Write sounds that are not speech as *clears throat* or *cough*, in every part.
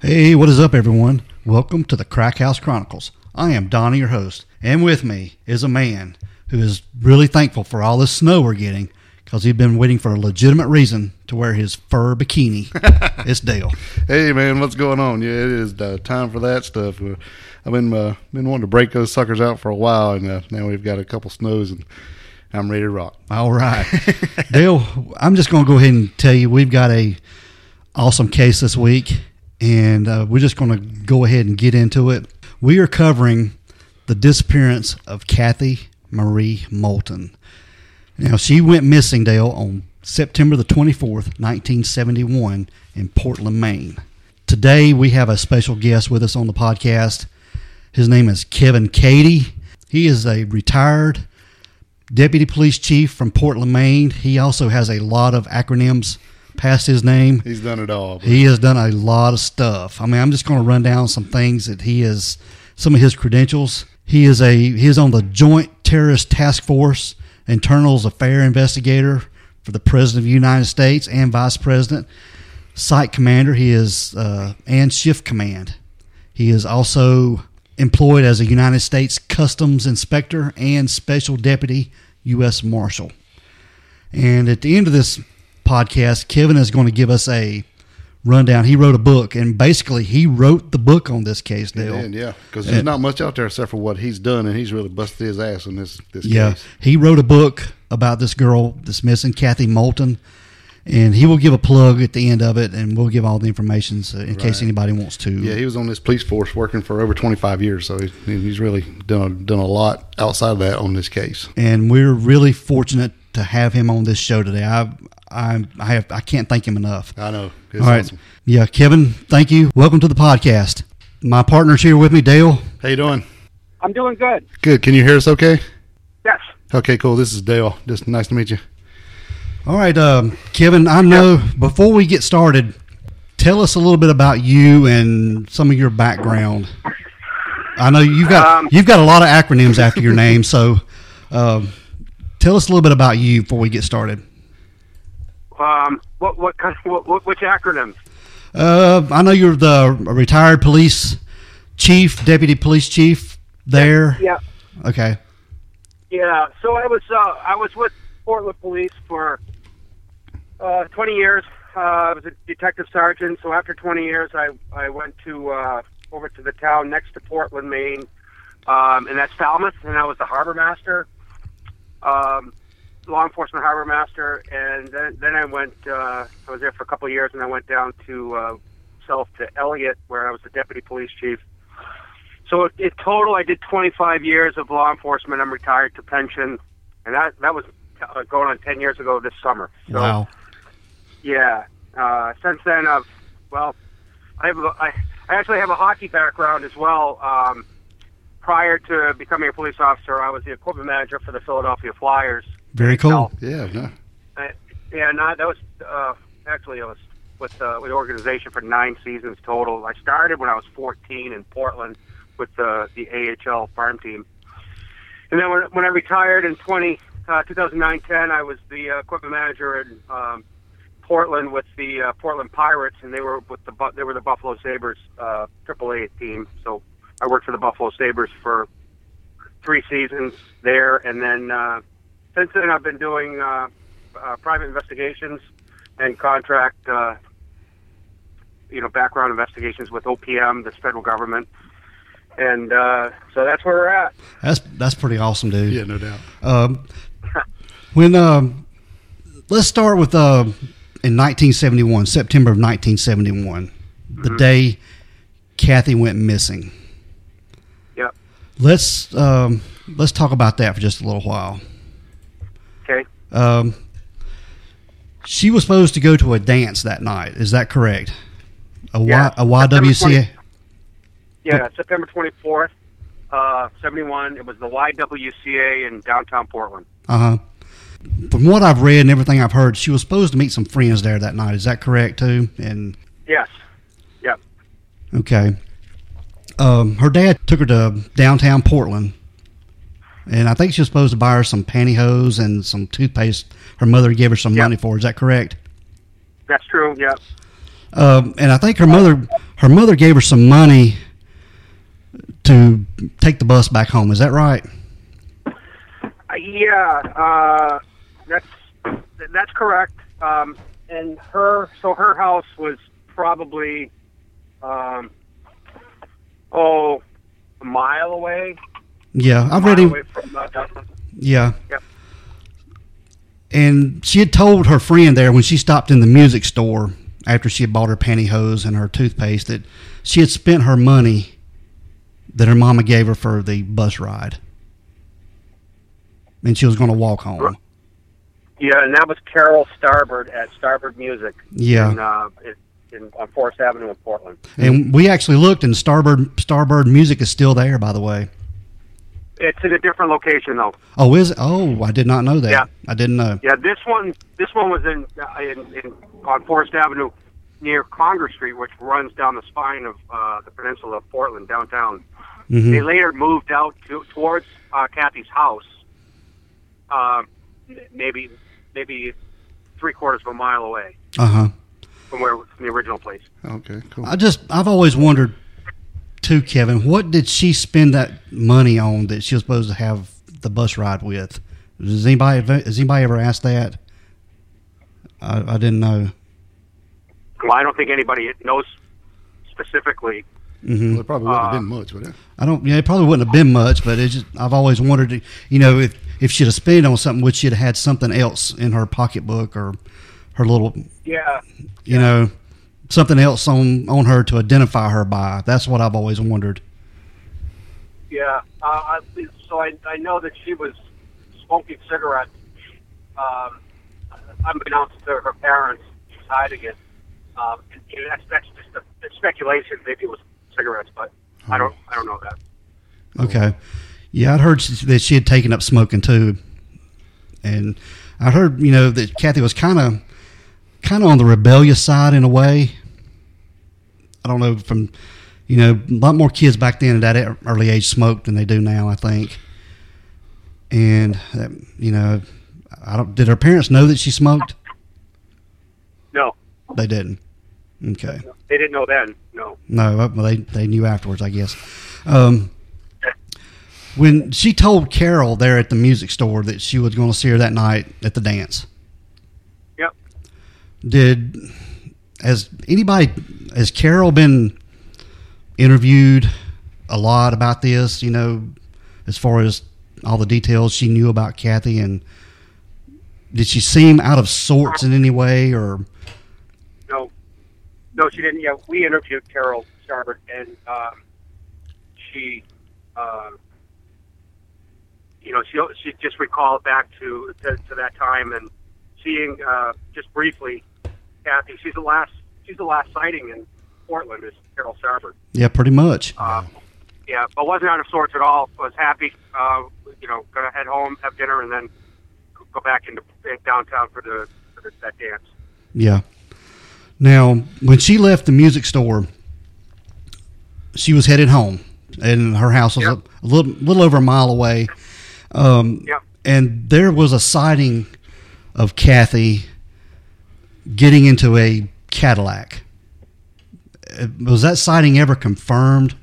Hey, what is up, everyone? Welcome to the Crack House Chronicles. I am Donnie, your host, and with me is a man who is really thankful for all this snow we're getting because he's been waiting for a legitimate reason to wear his fur bikini. *laughs* it's Dale. Hey man, what's going on? Yeah, it is uh, time for that stuff. Uh, I've been uh, been wanting to break those suckers out for a while, and uh, now we've got a couple snows, and I'm ready to rock. All right, *laughs* Dale. I'm just going to go ahead and tell you we've got a awesome case this week, and uh, we're just going to go ahead and get into it. We are covering the disappearance of Kathy Marie Moulton. Now, she went missing, Dale, on September the 24th, 1971, in Portland, Maine. Today, we have a special guest with us on the podcast. His name is Kevin Cady. He is a retired deputy police chief from Portland, Maine. He also has a lot of acronyms past his name. He's done it all. He has done a lot of stuff. I mean, I'm just going to run down some things that he is, some of his credentials. He is a he is on the Joint Terrorist Task Force, Internal Affair Investigator for the President of the United States and Vice President, Site Commander. He is uh, and Shift Command. He is also employed as a United States Customs Inspector and Special Deputy U.S. Marshal. And at the end of this podcast, Kevin is going to give us a rundown. He wrote a book, and basically, he wrote the book on this case, Dale. And yeah, because there's not much out there except for what he's done, and he's really busted his ass in this this Yeah, case. he wrote a book about this girl that's missing, Kathy Moulton, and he will give a plug at the end of it, and we'll give all the information so in case anybody wants to. Yeah, he was on this police force working for over 25 years, so he, he's really done done a lot outside of that on this case. and we're really fortunate to have him on this show today. I, I, I have, I can't thank him enough. I know. It's All right, awesome. yeah, Kevin, thank you. Welcome to the podcast. My partner's here with me, Dale. How you doing? I'm doing good. Good. Can you hear us? Okay. Yes. Okay. Cool. This is Dale. Just nice to meet you. All right, um, Kevin. I know. Before we get started, tell us a little bit about you and some of your background. I know you've got Um, you've got a lot of acronyms after your name, so um, tell us a little bit about you before we get started. Um, what what kind? What, what, which acronyms? Uh, I know you're the retired police chief, deputy police chief there. Yeah. Okay. Yeah. So I was uh, I was with Portland Police for uh, 20 years. Uh, I was a detective sergeant. So after 20 years, I I went to uh, over to the town next to Portland, Maine, um, and that's Falmouth, and I was the harbor master, um, law enforcement harbor master, and then then I went. Uh, I was there for a couple of years, and I went down to uh, south to Eliot, where I was the deputy police chief. So in total, I did 25 years of law enforcement. I'm retired to pension, and that that was uh, going on 10 years ago this summer. So, wow. Yeah. Uh, since then, I've well, I have a, I, I actually have a hockey background as well. Um, prior to becoming a police officer, I was the equipment manager for the Philadelphia Flyers. Very cool. Yeah. No. I, yeah, no, that was uh, actually I was with uh, with the organization for nine seasons total. I started when I was 14 in Portland with the the AHL farm team, and then when, when I retired in 20 uh, 2009-10, I was the uh, equipment manager in um, Portland with the uh, Portland Pirates, and they were with the they were the Buffalo Sabres uh, AAA team. So I worked for the Buffalo Sabres for three seasons there, and then uh, since then I've been doing uh, uh, private investigations and contract, uh, you know, background investigations with OPM, the federal government, and uh, so that's where we're at. That's that's pretty awesome, dude. Yeah. No doubt. Um, *laughs* when um, let's start with uh, in 1971, September of 1971, the day Kathy went missing. Yep. Let's um, let's talk about that for just a little while. Um, she was supposed to go to a dance that night. Is that correct? A, Yeah. y, a YWCA. Yeah, September 24th, uh, 71. It was the YWCA in downtown Portland. Uh huh. From what I've read and everything I've heard, she was supposed to meet some friends there that night. Is that correct too? And Yes. Yep. Okay. Um, her dad took her to downtown Portland, and I think she was supposed to buy her some pantyhose and some toothpaste. Her mother gave her some Yep. money for. Is that correct? That's true. Yep. Um, and I think her mother her mother gave her some money to take the bus back home. Is that right? Uh, yeah, uh, that's that's correct. Um, and her, so her house was probably, um, oh, a mile away. Yeah, I've mile read him. from, uh, Yeah. Yep. And she had told her friend there when she stopped in the music store after she had bought her pantyhose and her toothpaste that she had spent her money that her mama gave her for the bus ride. And she was going to walk home. Yeah, and that was Carol Starbird at Starbird Music. Yeah. In, uh, in, in on Forest Avenue in Portland. And we actually looked, and Starbird Starbird Music is still there, by the way. It's in a different location though. Oh, is it? Oh, I did not know that. Yeah. I didn't know. Yeah, this one this one was in, uh, in, in on Forest Avenue near Congress Street, which runs down the spine of uh, the peninsula of Portland downtown. hmm They later moved out to, towards uh, Kathy's house, uh, maybe maybe three quarters of a mile away Uh huh. from where from the original place. Okay, cool. I just I've always wondered too, Kevin, what did she spend that money on that she was supposed to have the bus ride with? Does anybody has anybody ever asked that? I, I didn't know. Well, I don't think anybody knows specifically. hmm Well, it probably wouldn't have Uh, been much, would it? I don't. Yeah, it probably wouldn't have been much, but it's just I've always wondered, you know, if if she'd have spent on something, would she have had something else in her pocketbook or her little, Yeah, you know, something else on on her to identify her by? That's what I've always wondered. yeah. Uh, I, so I I know that she was smoking cigarettes, um, unbeknownst to her parents, she's hiding it. Um, and, you know, that's that's just a, it's speculation. Maybe it was cigarettes, but I don't I don't know that. Okay. Yeah, I'd heard that she had taken up smoking too, and I heard you know that Kathy was kind of kind of on the rebellious side in a way. I don't know from you know a lot more kids back then at that early age smoked than they do now. I think, and that, you know, I don't. Did her parents know that she smoked? No, They didn't. Okay. they didn't know then. No. No, well, they they knew afterwards, I guess. Um, when she told Carol there at the music store that she was going to see her that night at the dance. Did has anybody has Carol been interviewed a lot about this? You know, as far as all the details she knew about Kathy, and did she seem out of sorts in any way, or No, no, she didn't. Yeah, we interviewed Carol Starbird, and um, she, uh, you know, she she just recalled back to to, to that time and seeing uh, just briefly Kathy. She's the last. She's the last sighting in Portland is Carol Starbird. yeah, pretty much. Uh, yeah, but wasn't out of sorts at all. Was happy. Uh, you know, gonna head home, have dinner, and then go back into downtown for the for the, that dance. Yeah. Now, when she left the music store, she was headed home, and her house was Yep. a, a little little over a mile away. Um, Yep. And there was a sighting of Kathy getting into a Cadillac. Uh, Was that sighting ever confirmed?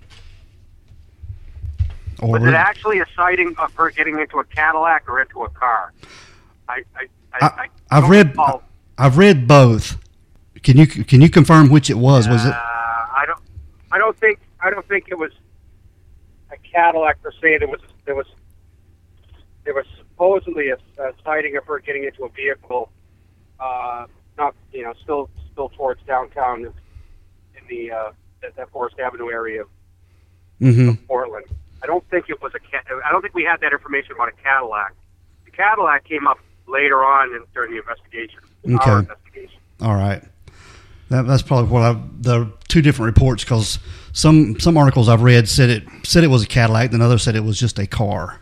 Or Was it actually a sighting of her getting into a Cadillac or into a car? I, I, I, I, I've don't read recall. I've read both. Can you can you confirm which it was? Was Uh, it I don't. I don't think. I don't think it was a Cadillac per se. There was. There was. There was supposedly a, a sighting of her getting into a vehicle. Uh, not you know, still still towards downtown in the uh, that, that Forest Avenue area of hmm Portland. I don't think it was a. I don't think we had that information about a Cadillac. The Cadillac came up later on in, during the investigation. Okay. Our investigation. All right. That, that's probably what I the two different reports because some some articles I've read said it said it was a Cadillac, then others said it was just a car,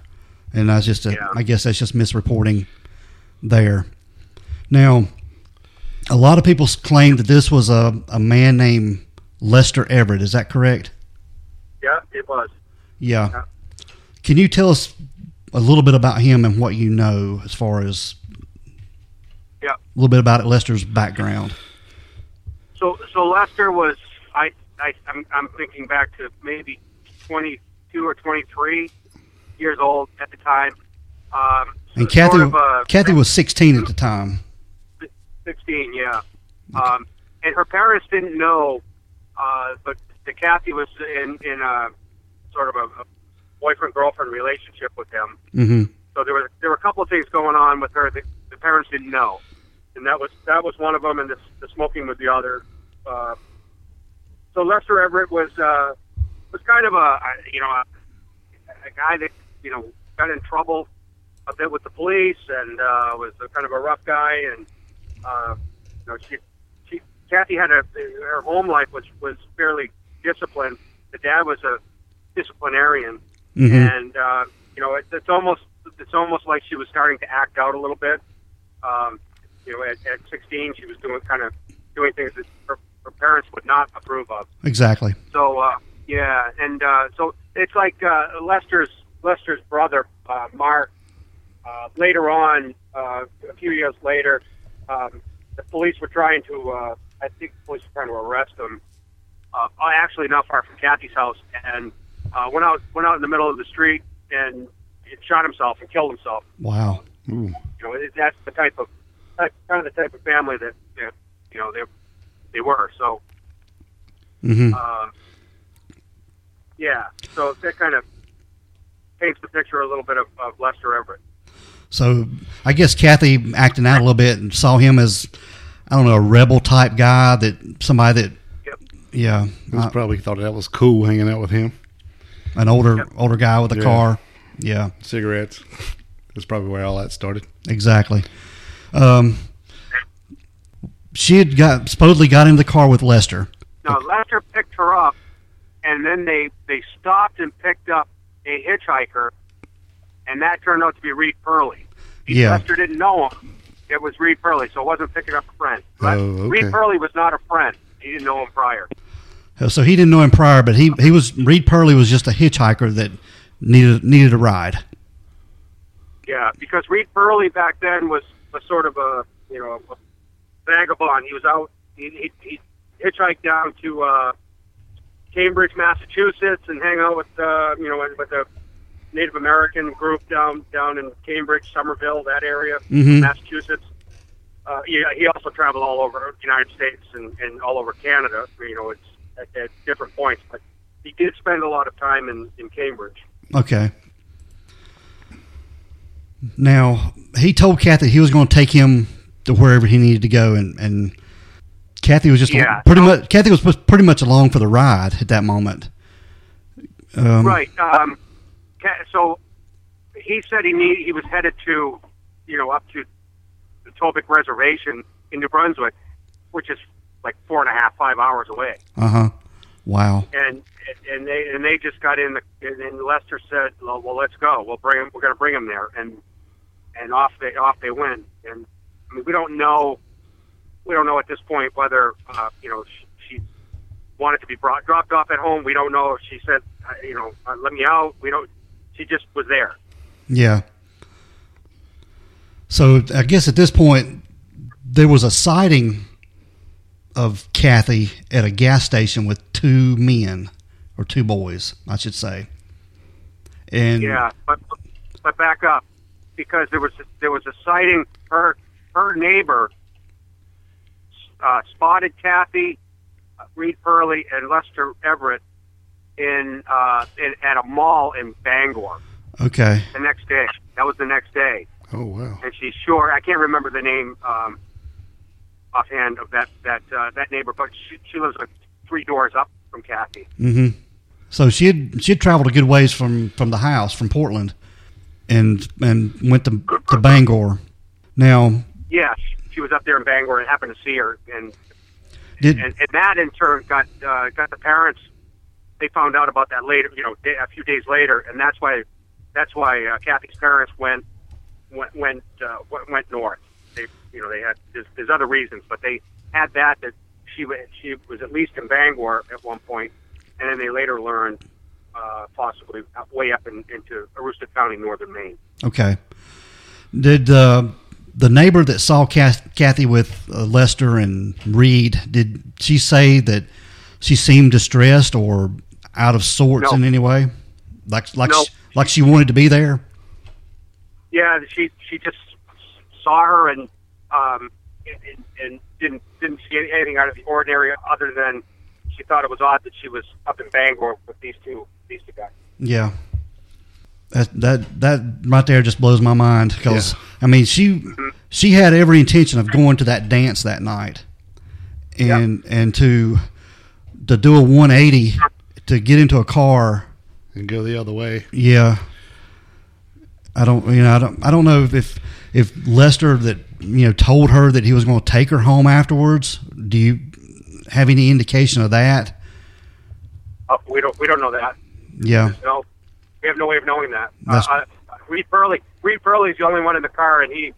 and that's just a, Yeah. I guess that's just misreporting there. Now, a lot of people claim that this was a, a man named Lester Everett. Is that correct? Yeah, it was. Yeah. Yeah. Can you tell us a little bit about him and what you know as far as Yeah. a little bit about it, Lester's background? So, so Lester was I, I I'm, I'm thinking back to maybe 22 or 23 years old at the time. Um, And Kathy, sort of a- Kathy was 16 at the time. 16, yeah. Um, and her parents didn't know, uh, but the Kathy was in in a sort of a, a boyfriend girlfriend relationship with him. hmm So there were there were a couple of things going on with her that the parents didn't know, and that was that was one of them, and the, the smoking was the other. Uh, so Lester Everett was uh, was kind of a a- you know a, a guy that you know got in trouble a bit with the police and uh, was a, kind of a rough guy, and uh, you know she she Kathy had a her home life was was fairly disciplined. The dad was a disciplinarian hmm and uh, you know it, it's almost it's almost like she was starting to act out a little bit. Um, you know, at, at 16, she was doing kind of doing things that her, her parents would not approve of. Exactly. So uh, yeah, and uh, so it's like uh, Lester's Lester's brother uh, Mark. Uh, later on, uh, a few years later, um, the police were trying to. Uh, I think the police were trying to arrest him. Uh, actually, not far from Kathy's house, and uh, went out went out in the middle of the street and shot himself and killed himself. Wow. Ooh. You know, it, that's the type of kind of the type of family that, that you know they they were. So hmm uh, yeah, so that kind of paints the picture a little bit of, of Lester Everett. So I guess Kathy acting out a little bit and saw him as I don't know a rebel type guy that somebody that Yep. yeah He was uh, probably thought that was cool hanging out with him. an older Yep. older guy with a Yeah. car. Yeah, Cigarettes. That's probably where all that started. exactly. Um, she had got supposedly got in the car with Lester. Now Lester picked her up, and then they they stopped and picked up a hitchhiker, and that turned out to be Reed Purley. Yeah. Lester didn't know him. It was Reed Purley, so it wasn't picking up a friend. Oh, okay. Reed Purley was not a friend. He didn't know him prior. Uh, So he didn't know him prior, but he he was Reed Purley was just a hitchhiker that needed needed a ride. Yeah, because Reed Purley back then was, a sort of a you know a vagabond. He was out. He, he, he hitchhiked down to uh, Cambridge, Massachusetts, and hang out with uh, you know with a Native American group down down in Cambridge, Somerville, that area, Mhm. Massachusetts. Uh, he, he also traveled all over the United States and, and all over Canada. You know, it's at, at different points, but he did spend a lot of time in, in Cambridge. Okay. Now he told Kathy he was going to take him to wherever he needed to go, and and Kathy was just Yeah. pretty much Kathy was pretty much along for the ride at that moment. Um, Right. Um, so he said he need, he was headed to, you know, up to the Tobique Reservation in New Brunswick, which is like four and a half, five hours away. Uh huh. Wow. And and they and they just got in the and then Lester said, well, well let's go. We'll bring him. We're going to bring him there. And and off they off they went. And I mean, we don't know. We don't know at this point whether uh, you know she, she wanted to be brought dropped off at home. We don't know if she said, uh, you know, uh, let me out. We don't. She just was there. Yeah. So I guess at this point there was a sighting of Kathy at a gas station with two men or two boys, I should say. And Yeah, but but back up because there was there was a sighting. Her her neighbor uh, spotted Kathy, uh, Reed Purley, and Lester Everett in, uh, in at a mall in Bangor okay. the next day. That was the next day, Oh wow. and she's sure I can't remember the name um, offhand of that that uh, that neighbor, but she, she lives like three doors up from Kathy. hmm So she had she had traveled a good ways from from the house from Portland, and and went to to Bangor. Now Yeah, she, she was up there in Bangor and happened to see her, and did and, and that in turn got uh, got the parents. They found out about that later, you know, day, a few days later, and that's why that's why uh, Kathy's parents went went went, uh, went north. They you know they had there's, there's other reasons, but they had that that she she was at least in Bangor at one point, and then they later learned uh, possibly way up in, into Aroostook County, northern Maine. okay. Did uh, the neighbor that saw Kath- Kathy with uh, Lester and Reed did she say that she seemed distressed or out of sorts No. in any way? Like like No. she, like she wanted to be there. Yeah, she she just saw her and um and, and didn't didn't see anything out of the ordinary other than she thought it was odd that she was up in Bangor with these two these two guys. Yeah. That that that right there just blows my mind because Yeah. I mean she she had every intention of going to that dance that night, and and to to do a 180 to get into a car. and go the other way. Yeah. I don't you know I don't I don't know if if Lester that you know told her that he was going to take her home afterwards. Do you have any indication of that? Uh, we don't we don't know that. Yeah. No, we have no way of knowing that. That's- Uh, uh, Reed Purley, Reed Purley's the only one in the car, and he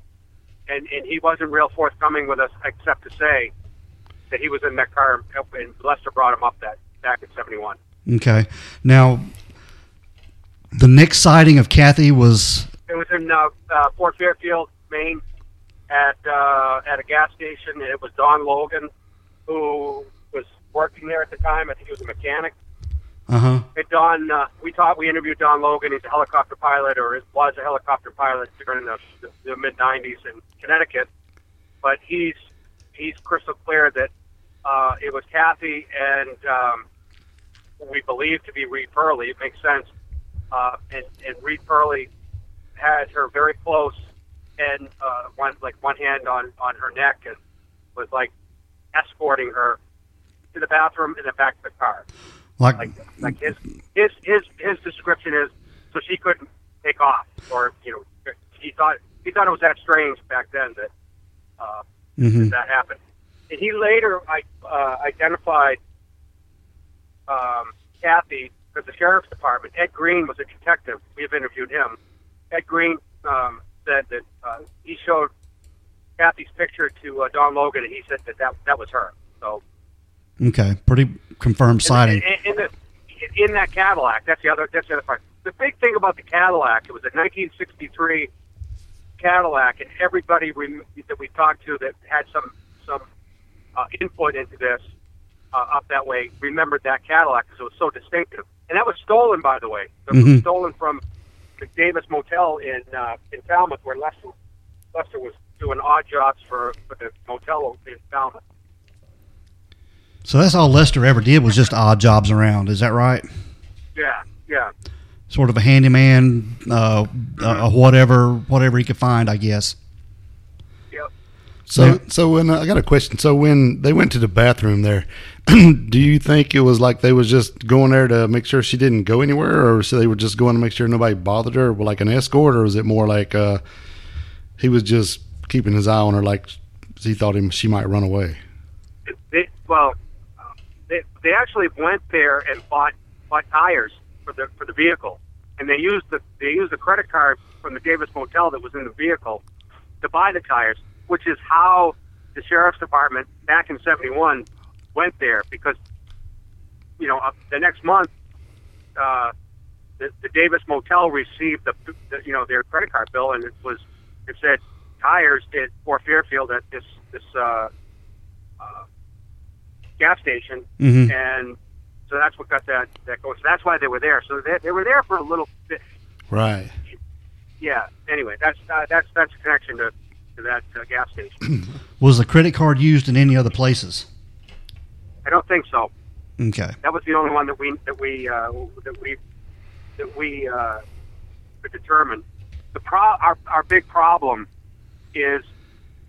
and and he wasn't real forthcoming with us, except to say that he was in that car, and Lester brought him up that back in '71. Okay. Now the next sighting of Kathy was It was in uh, uh, Fort Fairfield, Maine, at uh, at a gas station. It was Don Logan, who was working there at the time. I think he was a mechanic. uh huh. Hey, Don, uh, we thought we interviewed Don Logan. He's a helicopter pilot, or was a helicopter pilot during the, the, the mid '90s in Connecticut. But he's he's crystal clear that uh, it was Kathy and um, we believe to be Reed Purley. It makes sense. Uh, and, and Reed Purley had her very close and uh, one like one hand on on her neck and was like escorting her to the bathroom and then back to the car Like, like like his his his his description is so she couldn't take off or you know he thought he thought it was that strange back then that uh, mhm. that happened and he later I uh, identified um, Kathy because the sheriff's department Ed Green was a detective we have interviewed him Ed Green um, said that uh, he showed Kathy's picture to uh, Don Logan and he said that that, that was her so okay, pretty confirmed sighting. in, in, the, in that Cadillac, that's the other. That's the other part. The big thing about the Cadillac, it was a 1963 Cadillac, and everybody rem- that we talked to that had some some uh, input into this uh, up that way remembered that Cadillac because it was so distinctive. And that was stolen, by the way. It was Mhm. stolen from the Davis Motel in uh, in Falmouth, where Lester Lester was doing odd jobs for, for the motel in Falmouth. So that's all Lester ever did was just odd jobs around. Is that right? Yeah, yeah. Sort of a handyman, uh, a, a whatever, whatever he could find, I guess. Yep. So, so when uh, I got a question. So when they went to the bathroom there, *clears throat* do you think it was like they was just going there to make sure she didn't go anywhere, or so they were just going to make sure nobody bothered her, like an escort, or was it more like uh, he was just keeping his eye on her, like he thought him she might run away? they well, they they actually went there and bought bought tires for the for the vehicle, and they used the they used the credit card from the Davis Motel that was in the vehicle to buy the tires, which is how the sheriff's department back in '71 went there because you know uh, the next month. Uh, the, the Davis Motel received the, the you know their credit card bill, and it was it said tires at Fort Fairfield at this this uh, uh, gas station, hmm and so that's what got that that going. So that's why they were there. So they, they were there for a little bit. Right. Yeah. Anyway, that's uh, that's that's a connection to to that uh, gas station. *clears throat* Was the credit card used in any other places? I don't think so. Okay. That was the only one that we that we uh, that we that we uh, could determine. The pro our our big problem is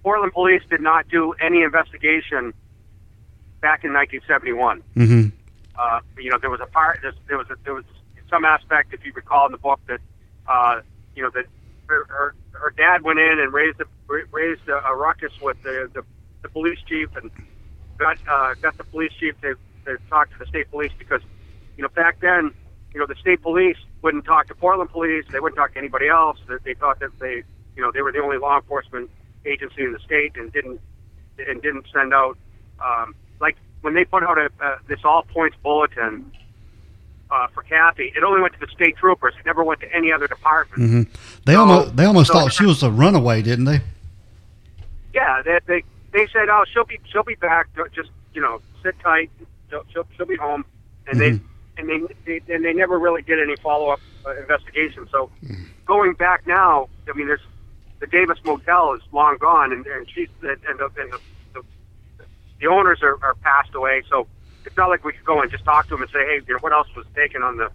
Portland police did not do any investigation back in 1971. hmm uh, you know, there was a part, there, there was a, there was some aspect, if you recall in the book, that uh, you know that her, her her dad went in and raised a, raised a, a ruckus with the, the the police chief and got uh, got the police chief to, to talk to the state police because you know back then you know the state police wouldn't talk to Portland police, they wouldn't talk to anybody else. That they thought that they you know they were the only law enforcement agency in the state and didn't and didn't send out um, like when they put out a, uh, this all points bulletin uh, for Kathy, it only went to the state troopers. It never went to any other department. hmm They So- almost they almost so- thought she was a runaway, didn't they? Yeah, they, they they said, oh, she'll be she'll be back. Just you know, sit tight. she'll, she'll, she'll be home, and they and they, they and they never really did any follow up uh, investigation. So going back now, I mean, there's the Davis Motel is long gone, and, and she's and the and the, the, the owners are, are passed away. So it's not like we could go and just talk to them and say, hey, you know, what else was taken on the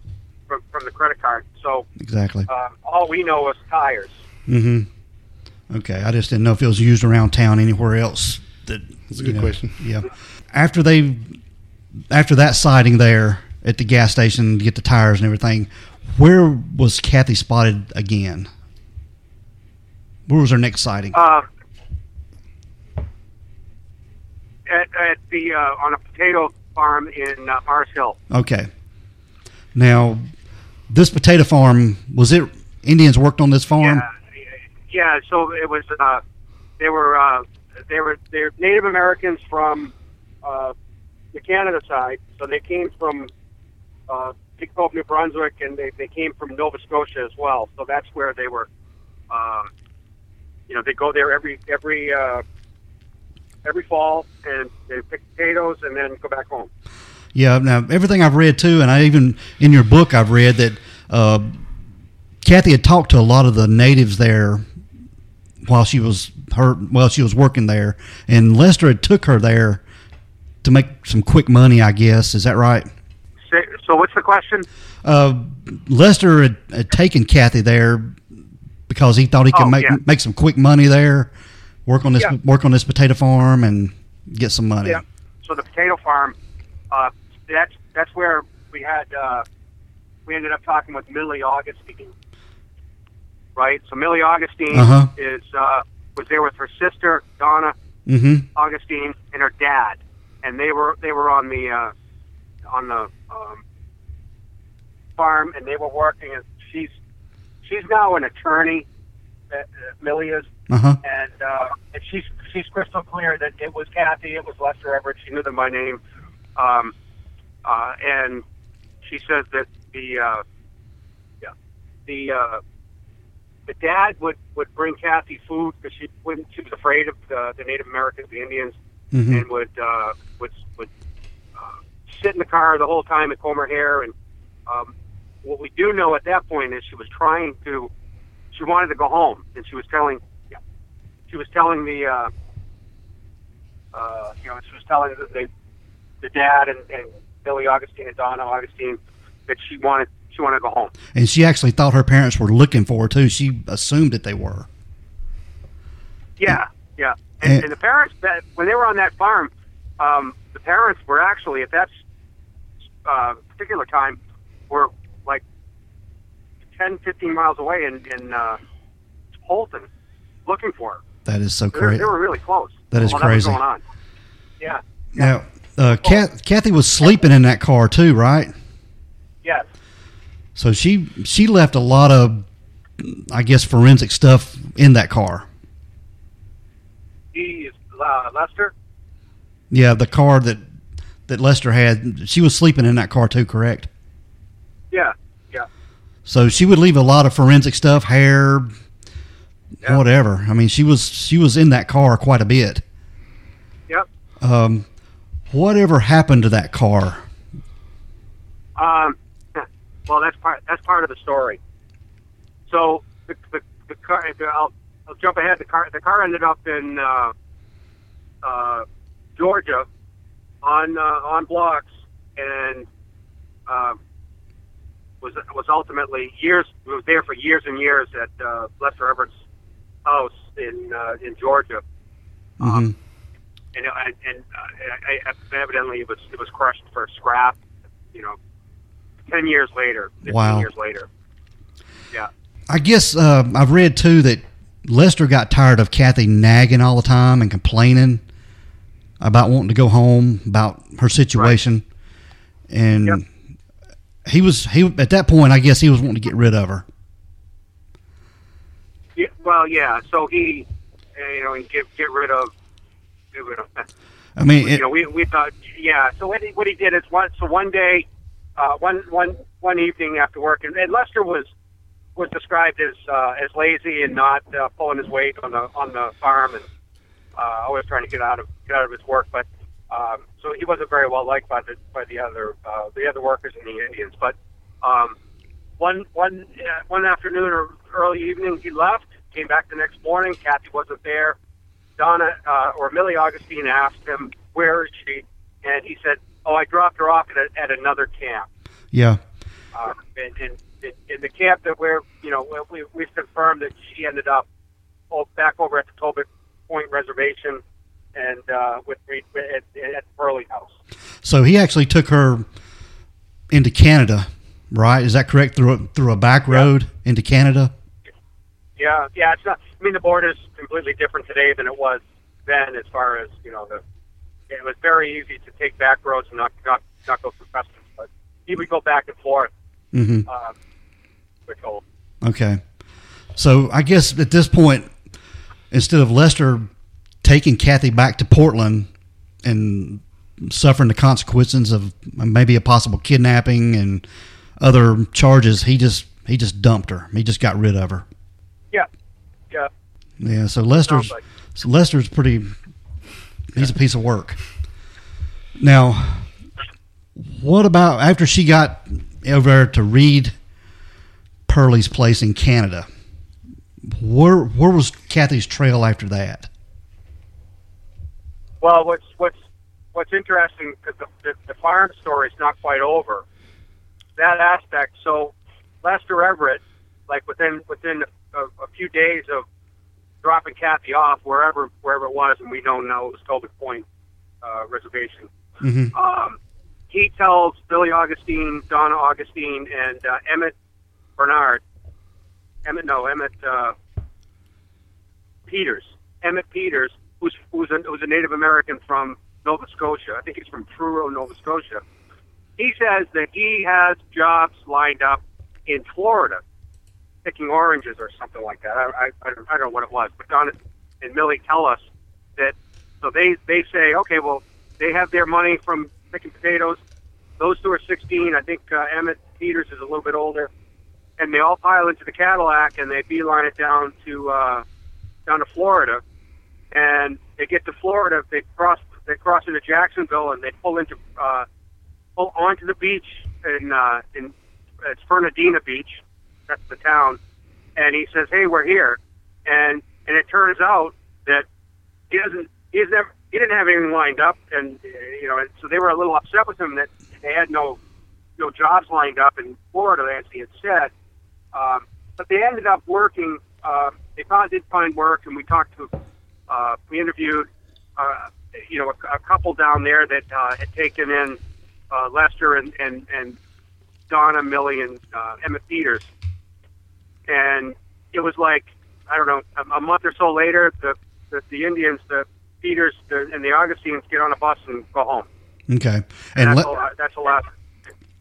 from, from the credit card. So Exactly. um, all we know is tires. Mm-hmm. Okay, I just didn't know if it was used around town anywhere else. That That's a you good question. Yeah. After they, after that sighting there at the gas station to get the tires and everything, where was Kathy spotted again? Where was her next sighting? Uh, at, at the uh, on a potato farm in uh, Mars Hill. Okay. Now, this potato farm was it? Indians worked on this farm. Yeah, yeah. So it was. Uh, they were. Uh, they were. They're Native Americans from uh, the Canada side. So they came from uh, Big New Brunswick, and they, they came from Nova Scotia as well. So that's where they were. Um, you know, they go there every every uh, every fall, and they pick potatoes, and then go back home. Yeah. Now, everything I've read too, and I even in your book I've read that uh, Kathy had talked to a lot of the natives there while she was her while she was working there, and Lester had took her there to make some quick money. I guess is that right? So what's the question? Uh, Lester had, had taken Kathy there because he thought he could Oh, make yeah. make some quick money there, work on this Yeah. work on this potato farm and get some money. Yeah. So the potato farm, uh, that's that's where we had uh, we ended up talking with Millie Augustine, right? So Millie Augustine Uh-huh. is uh, was there with her sister Donna Mm-hmm. Augustine and her dad, and they were they were on the uh, on the um, farm, and they were working. And she's she's now an attorney. Uh, uh, Millie is, Uh huh. and uh, and she's she's crystal clear that it was Kathy, it was Lester Everett. She knew them by name, um, uh, and she says that the uh, yeah the uh, the dad would would bring Kathy food because she wouldn't she was afraid of the, the Native Americans, the Indians, Mm-hmm. and would uh, would would uh, sit in the car the whole time and comb her hair. And um, what we do know at that point is she was trying to, she wanted to go home, and she was telling, yeah, she was telling the, uh, uh, you know, she was telling the the, the dad and, and Millie Augustine and Donna Augustine that she wanted she wanted to go home. And she actually thought her parents were looking for her too. She assumed that they were. Yeah, yeah. And, And- and the parents that when they were on that farm, um, the parents were actually at that uh, particular time were like 10, 15 miles away in in uh, Houlton, looking for her. That is so crazy. they were really close. That is crazy. That was going on. Yeah. Now, uh, Kath, Kathy was sleeping in that car too, right? So she she left a lot of, I guess, forensic stuff in that car. He is uh, Lester. Yeah, the car that that Lester had, she was sleeping in that car too, correct? Yeah. Yeah. So she would leave a lot of forensic stuff, hair, Yeah. whatever. I mean, she was she was in that car quite a bit. Yep. Um, whatever happened to that car? Um, well, that's part that's part of the story. So the the, the car. I'll, I'll jump ahead. The car the car ended up in uh, uh, Georgia on uh, on blocks and uh, was was ultimately years was there for years and years at uh, Lester Everett's house in uh, in Georgia hmm and and, and uh, I, I, evidently it was it was crushed for scrap. You know, ten years later, fifteen Wow. years later. Yeah, I guess uh, I've read too that Lester got tired of Kathy nagging all the time and complaining about wanting to go home about her situation, and Yep. he was he at that point. I guess he was wanting to get rid of her. yeah. Well, yeah. So he, you know, and get get rid of. Get rid of I mean, you it, know, we we thought, yeah. So what he, what he did is one. So one day, uh, one one one evening after work, and, and Lester was was described as uh, as lazy and not uh, pulling his weight on the on the farm, and uh, always trying to get out of get out of his work. But Um, so he wasn't very well liked by the by the other uh, the other workers in the Indians. But um, one one uh, one afternoon or early evening, he left. Came back the next morning. Kathy wasn't there. Donna uh, or Millie Augustine asked him, "Where is she?" And he said, "Oh, I dropped her off at, a, at another camp." Yeah. Uh, and, and, and in the camp that we're, you know, we, we've confirmed that she ended up back over at the Tobique Point Reservation and uh, with at, at Purley House. So he actually took her into Canada, right? Is that correct? Through a, through a back road yeah. into Canada. Yeah, yeah. It's not. I mean, the border is completely different today than it was then, as far as you know. The it was very easy to take back roads and not not, not go through customs, but he would go back and forth. Mm-hmm. Uh, Okay, so I guess at this point, instead of Lester taking Kathy back to Portland and suffering the consequences of maybe a possible kidnapping and other charges, he just he just dumped her. He just got rid of her. Yeah, yeah, yeah. So Lester's so Lester's pretty. He's a piece of work. Now, what about after she got over to Reed Purley's place in Canada? Where where was Kathy's trail after that? Well, what's what's what's interesting because the, the, the farm story is not quite over. That aspect. So Lester Everett, like within within a, a few days of dropping Kathy off wherever wherever it was, and we don't know it was Tobique Point uh, Reservation. Mm-hmm. Um, he tells Millie Augustine, Donna Augustine, and uh, Emmett Bernard, Emmett no Emmett uh, Peters, Emmett Peters, who's who's a, who's a Native American from Nova Scotia. I think he's from Truro, Nova Scotia. He says that he has jobs lined up in Florida, picking oranges or something like that. I, I, I, don't, know what it was, but Don and Millie tell us that. So they they say, okay, well, they have their money from picking potatoes. Those two are 16. I think uh, Emmett Peters is a little bit older, and they all pile into the Cadillac and they beeline it down to uh, down to Florida. And they get to Florida, they cross they cross into Jacksonville, and they pull into uh, pull onto the beach in uh, in it's Fernandina Beach. That's the town. And he says, "Hey, we're here," and and it turns out that he doesn't. He's never. He didn't have anything lined up, and you know, so they were a little upset with him that they had no no jobs lined up in Florida, as he had said. Um, but they ended up working. Uh, they found did find work, and we talked to. Uh, we interviewed, uh, you know, a, a couple down there that uh, had taken in uh, Lester and and and Donna, Millie, and uh, Emmett Peters, and it was like I don't know a, a month or so later, the the, the Indians, the Peters, the, and the Augustines get on a bus and go home. Okay, and, and that's, Le- a, that's a lot.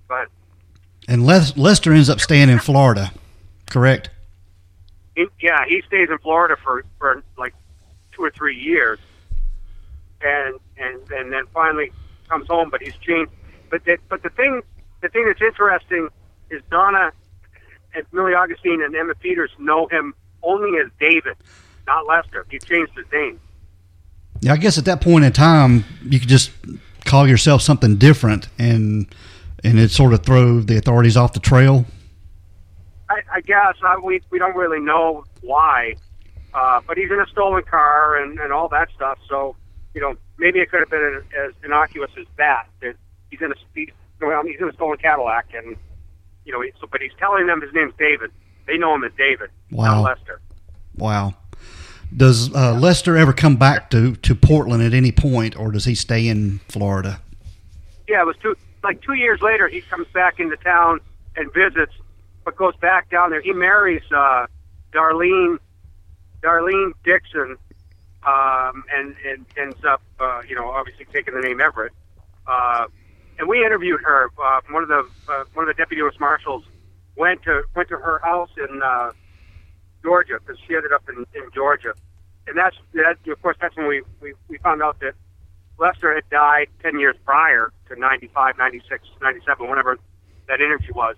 But and Les- Lester ends up staying in Florida, correct? He, yeah, he stays in Florida for for like two or three years, and and and then finally comes home. But he's changed. But the, but the thing the thing that's interesting is Donna and Millie Augustine and Emmett Peters know him only as David, not Lester. He changed his name. Yeah, I guess at that point in time, you could just call yourself something different, and and it sort of throw the authorities off the trail. I, I guess I, we we don't really know why, uh, but he's in a stolen car and and all that stuff. So you know, maybe it could have been as innocuous as that. That he's in a he's, well, he's in a stolen Cadillac, and you know, so but he's telling them his name's David. They know him as David, wow. not Lester. Wow. Does uh, Lester ever come back to, to Portland at any point, or does he stay in Florida? Yeah, it was two like two years later. He comes back into town and visits, but goes back down there. He marries uh, Darlene Darlene Dixon, um, and, and ends up, uh, you know, obviously taking the name Everett. Uh, and we interviewed her. Uh, one of the uh, one of the deputy U.S. marshals went to went to her house in uh, Georgia because she ended up in, in Georgia, and that's that. Of course, that's when we, we we found out that Lester had died ten years prior to 95, 96, 97, whatever that interview was,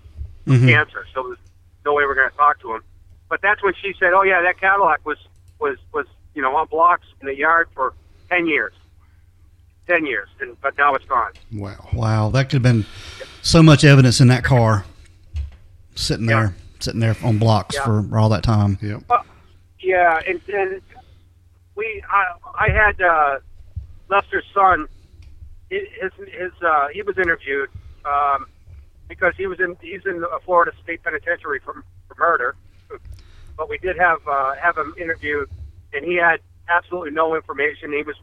mm-hmm. cancer. So there's no way we're going to talk to him. But that's when she said, "Oh yeah, that Cadillac was was was you know on blocks in the yard for ten years." Ten years, and but now it's gone. Wow. Wow, that could have been so much evidence in that car, sitting Yeah. there, sitting there on blocks Yeah. for all that time. Yep. Yeah, and and we I I had uh, Lester's son. His his uh, he was interviewed um, because he was in he's in the Florida State Penitentiary for for murder. But we did have uh, have him interviewed, and he had absolutely no information. He was,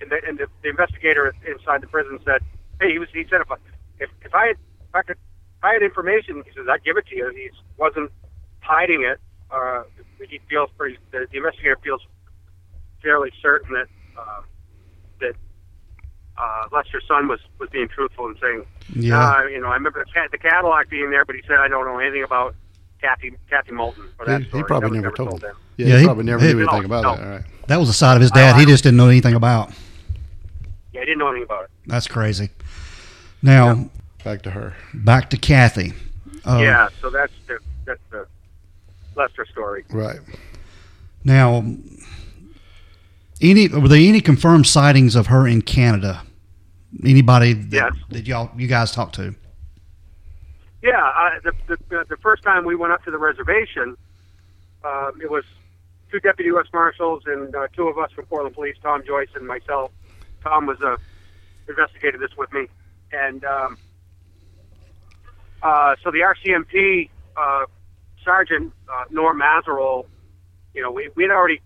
and the, and the, the investigator inside the prison said, "Hey, he was he said if I, if if I had if I could if I had information, he says I'd give it to you. He wasn't hiding it. Uh, he feels pretty. The, the investigator feels fairly certain that uh, that uh, Lester's son was was being truthful and saying, Yeah. uh, you know, I remember the, cat, the Cadillac being there, but he said I don't know anything about Kathy Kathy Moulton. Or that He- he probably That was never told him. Yeah, Yeah, he, he- probably never he- knew anything No, about no. that. All right. That was the side of his dad he just didn't know anything about. Yeah, I didn't know anything about it. That's crazy. Now Back to her. back to Kathy. Uh, yeah, so that's the that's the Lester story. Right. Now, any were there any confirmed sightings of her in Canada? Anybody that, Yes. that y'all you guys talked to? Yeah, uh, the, the the first time we went up to the reservation, uh, it was two deputy U.S. marshals and uh, two of us from Portland Police, Tom Joyce and myself. Tom was uh, investigated this with me, and um, uh, so the RCMP uh, Sergeant uh, Norm Mazerol, you know, we we had already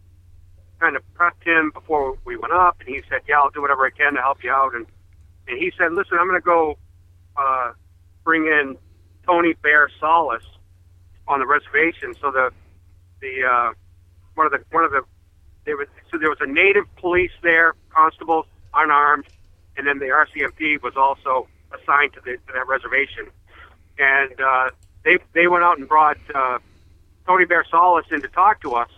kind of prepped him before we went up, and he said, "Yeah, I'll do whatever I can to help you out." And and he said, "Listen, I'm going to go uh, bring in Tony Bear Solace on the reservation." So the the uh, one of the one of the there was so there was a native police there, constables unarmed, and then the RCMP was also assigned to, the, to that reservation, and uh, they they went out and brought uh, Tony Bear Solace in to talk to us,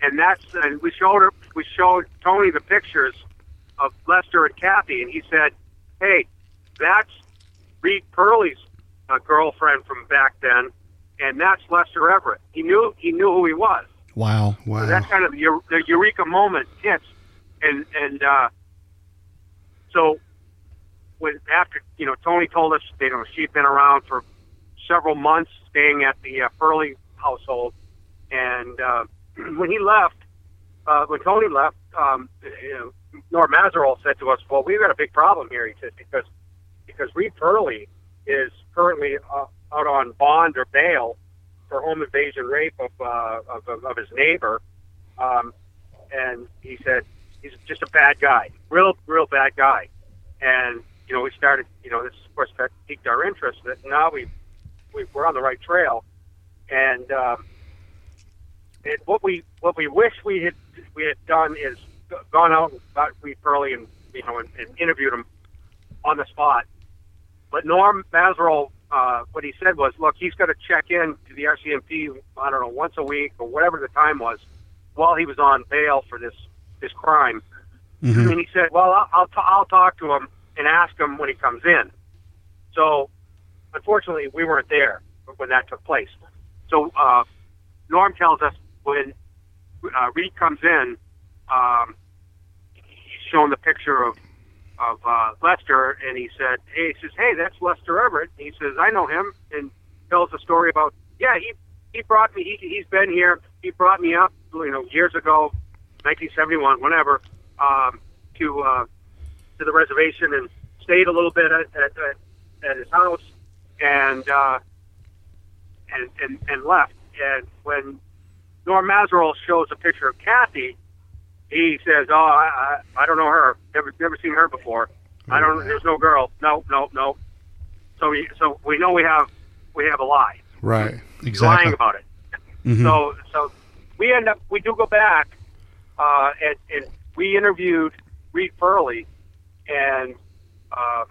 and that's and we showed her we showed Tony the pictures of Lester and Kathy, and he said, "Hey, that's Reed Purley's uh, girlfriend from back then, and that's Lester Everett." He knew he knew who he was. Wow. Wow. So that's kind of the, the eureka moment hits, and and uh, so when after you know Tony told us you know she'd been around for several months staying at the uh, Purley household, and uh, *clears throat* when he left, uh, when Tony left, um, you know, Norm Mazerol said to us, "Well, we've got a big problem here," he said, because because Reed Purley is currently uh, out on bond or bail for home invasion rape of, uh, of, of his neighbor. Um, and he said, he's just a bad guy, real, real bad guy. And, you know, we started, you know, this, of course, piqued our interest that now we, we, we're on the right trail. And, um, it, what we, what we wish we had, we had done is gone out and got Reed Purley and, you know, and, and interviewed him on the spot. But Norm Mazerol, uh, what he said was, look, he's got to check in to the RCMP, I don't know, once a week or whatever the time was, while he was on bail for this this crime. Mhm. And he said, well, I'll I'll, t- I'll talk to him and ask him when he comes in. So, unfortunately, we weren't there when that took place. So, uh, Norm tells us when uh, Reed comes in, um, he's shown the picture of of uh, Lester, and he said, "Hey," he says, "Hey, that's Lester Everett." And he says, "I know him," and tells a story about, "Yeah, he he brought me. He, he's been here. He brought me up, you know, years ago, 1971, whenever, um, to uh, to the reservation and stayed a little bit at at, at, his house, and uh, and and and left. And when Norm Mazerol shows a picture of Kathy." he says, "Oh, I, I, I don't know her. Never, never seen her before. I don't. There's no girl. No, no, no." So we, so we know we have, we have a lie. right. Exactly. lying about it. Mhm. So, so we end up, we do go back, uh, and, and we interviewed Reed Purley, and uh,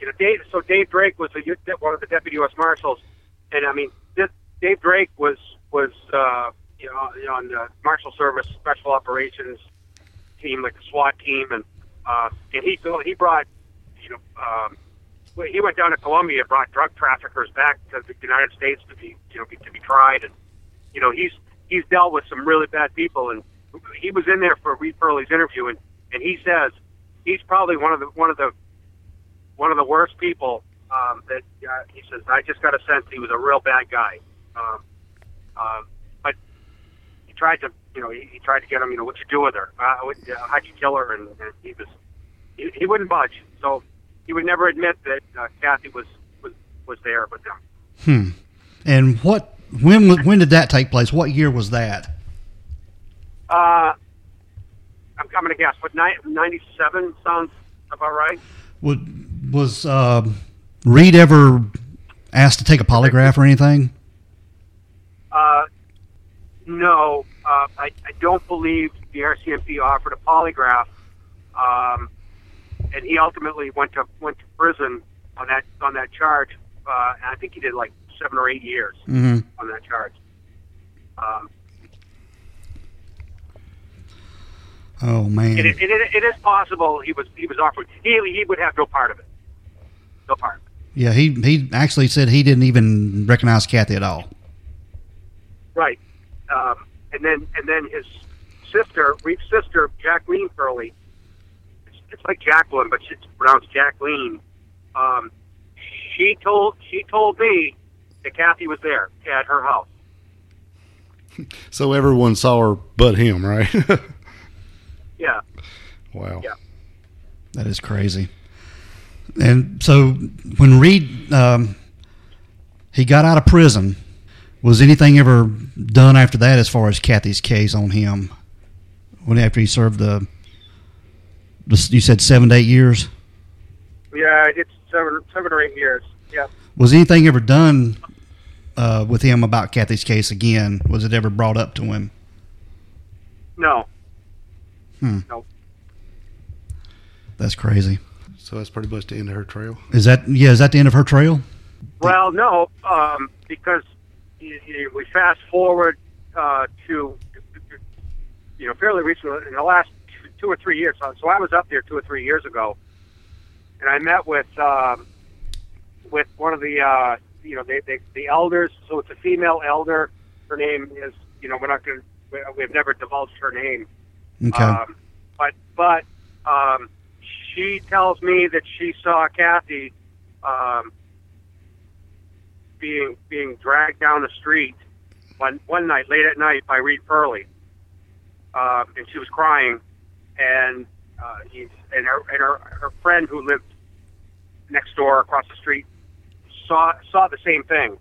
you know, Dave. So Dave Drake was a, one of the deputy U.S. marshals, and I mean, this, Dave Drake was was uh, you know on the Marshal Service Special Operations team, like the SWAT team, and uh, and he he brought you know. Um, he went down to Colombia and brought drug traffickers back to the United States to be, you know, be, to be tried. And you know, he's he's dealt with some really bad people, and he was in there for Reed Purley's interview, and and he says he's probably one of the one of the one of the worst people. Um, that uh, he says, I just got a sense he was a real bad guy. Um, um, but he tried to, you know, he, he tried to get him, you know, what you do with her? Uh, uh, how'd you kill her? And, and he was, he, he wouldn't budge. So he would never admit that uh, Kathy was, was was there with them. Hmm. And what? When when did that take place? What year was that? Uh, I'm, I'm going to guess, but ni- 97 sounds about right. Would, was uh, Reed ever asked to take a polygraph or anything? Uh, no, uh, I, I don't believe the RCMP offered a polygraph, um, and he ultimately went to went to prison on that on that charge. Uh, and I think he did like seven or eight years Mm-hmm. on that charge. Um, Oh man. it, it, it, it is possible he was he was offered. He he would have no part of it. No part. Yeah, he he actually said he didn't even recognize Kathy at all. Right. Um, and then and then his sister, Reed's sister, Jacqueline Purley. It's, it's like Jacqueline, but it's pronounced Jacqueline. Um, she told she told me that Kathy was there at her house. *laughs* So everyone saw her but him, right? *laughs* Yeah. wow. Yeah. That is crazy. And so when Reed um, he got out of prison, was anything ever done after that as far as Kathy's case on him? When after he served the, the you said seven to eight years, Yeah, it's seven seven or eight years. Yeah. was anything ever done uh, with him about Kathy's case again? Was it ever brought up to him? No. Hmm. No. That's crazy. So that's pretty much the end of her trail. Is that yeah? Is that the end of her trail? Well, no, um, because y- y- we fast forward uh, to you know fairly recently in the last two- two or three years. So so I was up there two or three years ago, and I met with um, with one of the uh, you know they, they, the elders. So it's a female elder. Her name is you know we're not going to we've never divulged her name. Okay. Um, but but um, she tells me that she saw Kathy um, being being dragged down the street one one night late at night by Reed Purley, um, and she was crying, and uh, he's and her and her, her friend who lived next door across the street saw saw the same thing,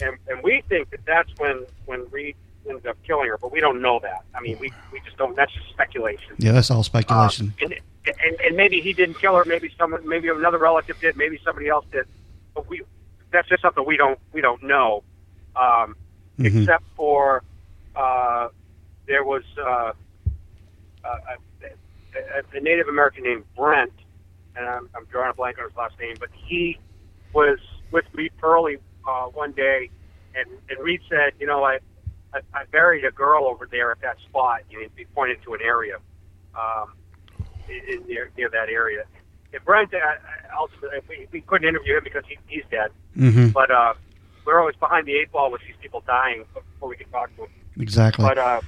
and and we think that that's when when Reed ended up killing her, but we don't know that. I mean, we we just don't. That's just speculation. yeah, that's all speculation. Um, and, and and maybe he didn't kill her. Maybe someone, maybe another relative did. Maybe somebody else did. But we, that's just something we don't we don't know. Um, Mhm. Except for uh, there was uh, a, a, a Native American named Brent, and I'm, I'm drawing a blank on his last name, but he was with Reed Purley uh, one day, and, and Reed said, you know, I, I I buried a girl over there at that spot. You know, he pointed to an area um, in, near near that area. And Brent, ultimately, we, we couldn't interview him because he, he's dead. hmm But uh, we're always behind the eight ball with these people dying before we can talk to them. Exactly. But uh,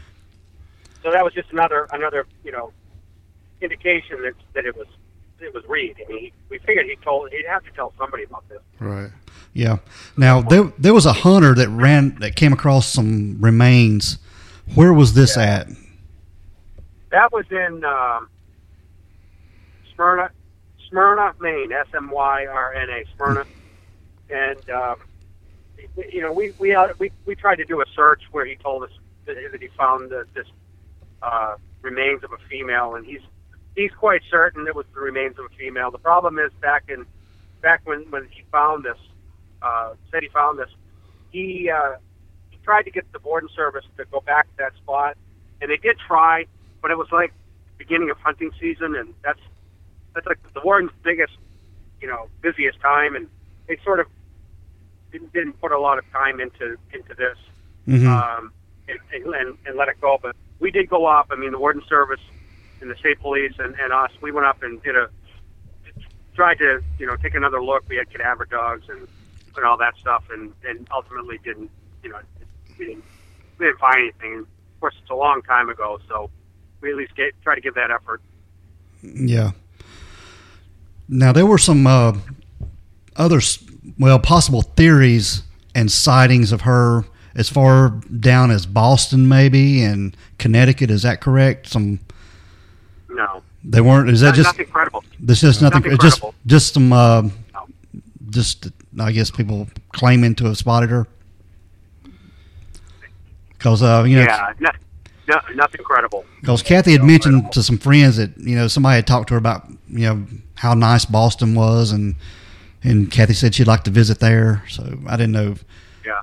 so that was just another another you know indication that that it was it was Reed. I mean, he, we figured he told he'd have to tell somebody about this. Right. Yeah. Now there there was a hunter that ran that came across some remains. Where was this at? That was in um, Smyrna, Smyrna, Maine. S M Y R N A, Smyrna. And um, you know, we we uh, we we tried to do a search where he told us that, that he found the, this uh, remains of a female, and he's he's quite certain it was the remains of a female. The problem is back in back when when he found this, uh, said he found this, he uh, he tried to get the warden service to go back to that spot, and they did try, but it was like beginning of hunting season, and that's that's like the warden's biggest, you know, busiest time, and they sort of didn't, didn't put a lot of time into into this hmm um, and, and, and let it go. But we did go up. I mean, the warden service and the state police and, and us, we went up and did a tried to you know take another look. We had cadaver dogs and and all that stuff, and and ultimately didn't you know we didn't we didn't find anything. Of course, it's a long time ago, so we at least get try to give that effort. Yeah. Now there were some uh, other, well, possible theories and sightings of her as far down as Boston, maybe, and Connecticut. Is that correct? Some No, they weren't. Is that Not- just nothing credible. this? Just nothing. Nothing just credible. just some. Uh. Just I guess people claiming to have spotted her. Because uh, you know, Yeah, no, no, nothing credible. Because Kathy had mentioned to some friends that you know somebody had talked to her about you know how nice Boston was, and and Kathy said she'd like to visit there. So I didn't know, Yeah.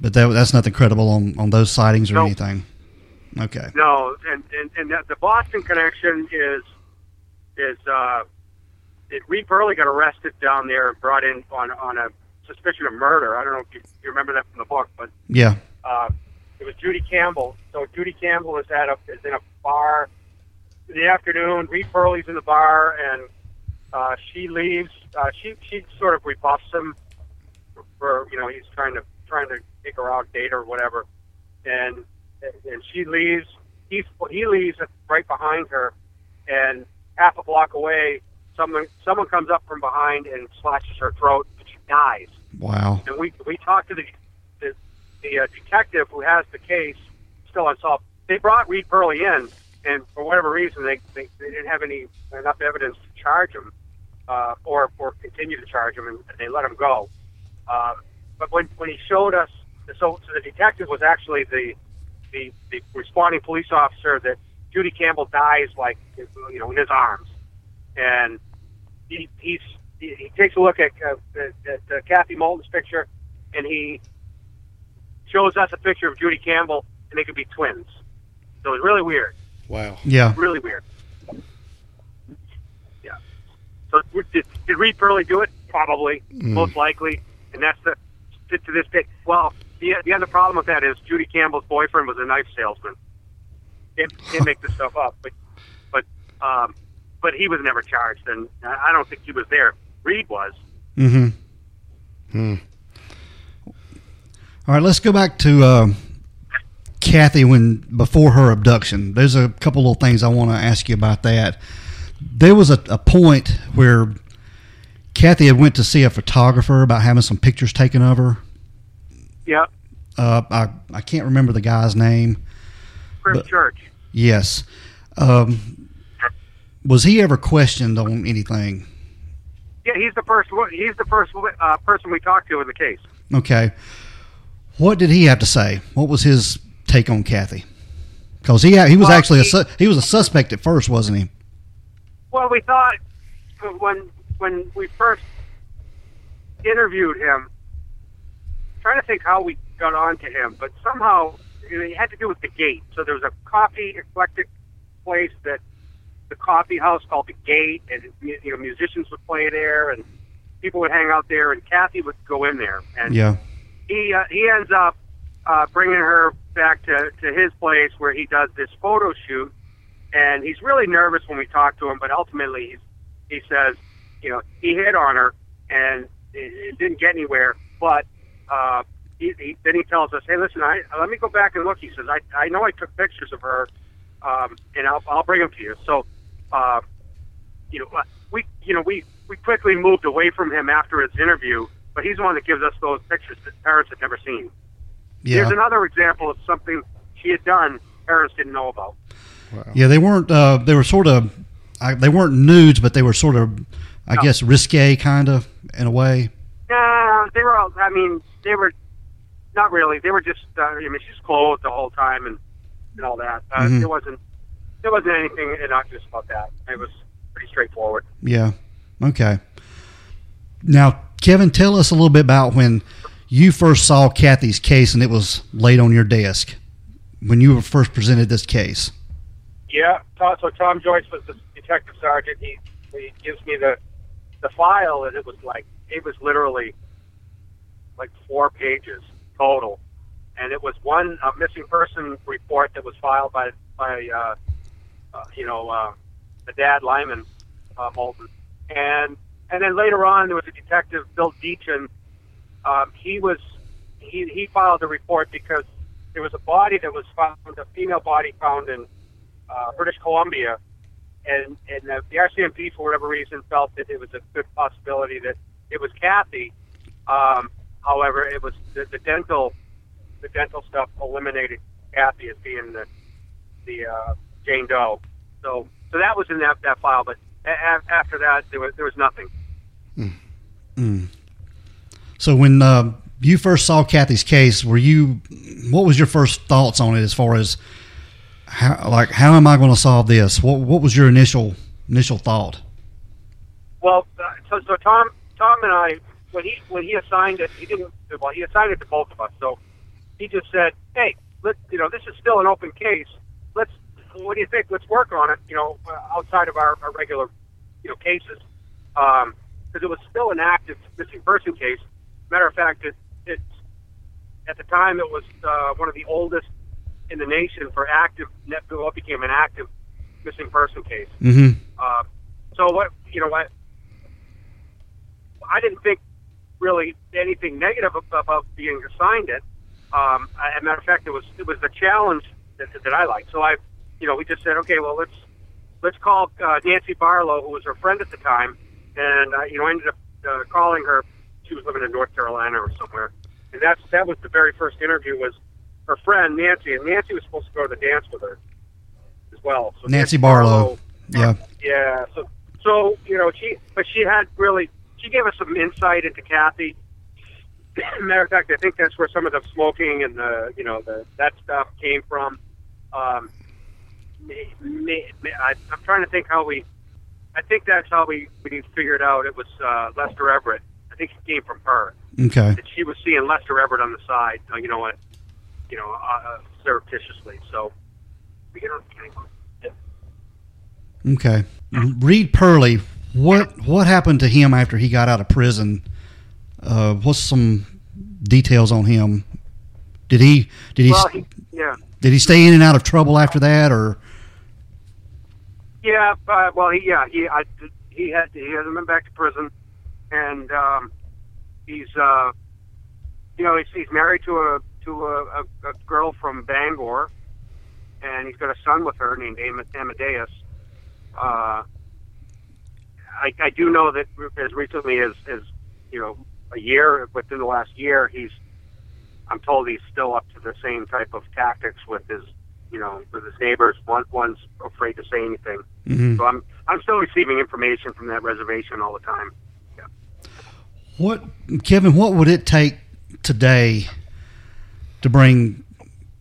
but that that's nothing credible on on those sightings or Nope. anything. Okay. No, and and and that, the Boston connection is is uh, it, Reed Purley got arrested down there and brought in on on a suspicion of murder. I don't know if you, you remember that from the book, but Yeah. uh, it was Judy Campbell. So Judy Campbell is at a is in a bar in the afternoon. Reed Purley's in the bar, and uh, she leaves. Uh, she she sort of rebuffs him for you know he's trying to trying to take her out, date her, whatever, and and she leaves. He's he leaves right behind her, and half a block away, someone someone comes up from behind and slashes her throat, and she dies Wow. and we we talked to the the, the uh, detective who has the case still unsolved. They brought Reed Purley in, and for whatever reason, they they, they didn't have any enough evidence to charge him, uh, or or continue to charge him, and they let him go. Uh, but when when he showed us, so, so the detective was actually the the the responding police officer that Judy Campbell dies like you know in his arms, and he he's he, he takes a look at uh, at, at uh, Kathy Moulton's picture, and he shows us a picture of Judy Campbell, and they could be twins. So it's really weird, Wow. Yeah. really weird. Yeah. So did, did Reed Purley do it? Probably, most likely, and that's the to, to this day. Well, the the other problem with that is Judy Campbell's boyfriend was a knife salesman. Didn't, didn't make this stuff up, but but um, but he was never charged, and I don't think he was there. Reed was. Mm-hmm. Hmm. All right. Let's go back to uh, Kathy when before her abduction. There's a couple little things I want to ask you about that. There was a, a point where Kathy had went to see a photographer about having some pictures taken of her. Yeah, Uh, I I can't remember the guy's name. Chris Church. Yes. Um, was he ever questioned on anything? Yeah, he's the first. He's the first uh, person we talked to in the case. Okay. What did he have to say? What was his take on Kathy? Because he he was Well, actually a he- su- he was a suspect at first, wasn't he? Well, we thought when when we first interviewed him, trying to think how we got on to him, but somehow it had to do with the gate. So there was a coffee eclectic place that the coffee house called the Gate, and you know musicians would play there, and people would hang out there, and Kathy would go in there, and Yeah. he uh, he ends up uh, bringing her back to, to his place where he does this photo shoot, and he's really nervous when we talk to him. But ultimately, he's, he says, you know, he hit on her, and it, it didn't get anywhere. But uh, he, he, then he tells us, hey, listen, I, let me go back and look. He says, I, I know I took pictures of her, um, and I'll, I'll bring them to you. So, uh, you know, we you know we we quickly moved away from him after his interview, but he's the one that gives us those pictures that parents had never seen. Yeah. Here's another example of something she had done parents didn't know about. Yeah. They weren't. Uh, they were sort of. I, they weren't nudes, but they were sort of, I No. guess, risque kind of in a way. Uh, they were all, I mean, they were not really. They were just, uh, I mean, she's clothed the whole time and, and all that. Uh, Mhm. There wasn't, there wasn't anything innocuous about that. It was pretty straightforward. Yeah. Okay. Now, Kevin, tell us a little bit about when you first saw Kathy's case and it was laid on your desk when you were first presented this case. Yeah. So Tom Joyce was the detective sergeant. He, he gives me the, the file, and it was like, it was literally like four pages total. And it was one uh, missing person report that was filed by, by uh, uh, you know, uh, the dad, Lyman uh, Moulton. And, and then later on, there was a detective, Bill Deachin. Um, he was, he, he filed a report because there was a body that was found, a female body found in uh, British Columbia, and and the, the RCMP for whatever reason felt that it was a good possibility that it was Kathy. Um, however, it was the, the dental the dental stuff eliminated Kathy as being the the uh, Jane Doe. So so that was in that that file, but a- a- after that there was there was nothing. Mm. So when uh, you first saw Kathy's case, were you? What was your first thoughts on it as far as how, like, how am I going to solve this? What What was your initial initial thought? Well, uh, so, so Tom, Tom and I, when he when he assigned it, he didn't. Well, he assigned it to both of us. So he just said, "Hey, let you know, this is still an open case. Let's. What do you think? Let's work on it. You know, uh, outside of our, our regular, you know, cases, because it was still an active missing person case. Matter of fact, it, it's at the time it was uh, one of the oldest in the nation for active. What became an active missing person case. Mm-hmm. Uh, so what you know what I didn't think really anything negative about being assigned it. Um, as a matter of fact, it was it was the challenge that, that I liked. So I, you know, we just said, okay, well let's let's call uh, Nancy Barlow, who was her friend at the time, and uh, you know, I ended up uh, calling her. She was living in North Carolina or somewhere, and that's that was the very first interview was her friend Nancy, and Nancy was supposed to go to the dance with her as well. So Nancy Barlow. Yeah. yeah. So, so you know, she, but she had really, she gave us some insight into Kathy. *coughs* Matter of fact, I think that's where some of the smoking and the, you know, the that stuff came from. Um, may, may, may, I, I'm trying to think how we. I think that's how we we figured out it was uh, Lester Everett. I think it came from her Okay. that she was seeing Lester Everett on the side. Uh, you know what? You know, uh, surreptitiously. So we get her. Okay. Reed Purley. What What happened to him after he got out of prison? Uh, what's some details on him? Did he Did he Well, he, yeah. Did he stay in and out of trouble after that, or Yeah, uh, well, he yeah he I, he had he hasn't been back to prison, and um, he's uh, you know he's, he's married to a to a, a, a girl from Bangor, and he's got a son with her named Amadeus. Uh, I, I do know that as recently as as you know a year within the last year he's I'm told he's still up to the same type of tactics with his you know with his neighbors. One one's afraid to say anything. Mhm. So I'm I'm still receiving information from that reservation all the time. what Kevin? What would it take today to bring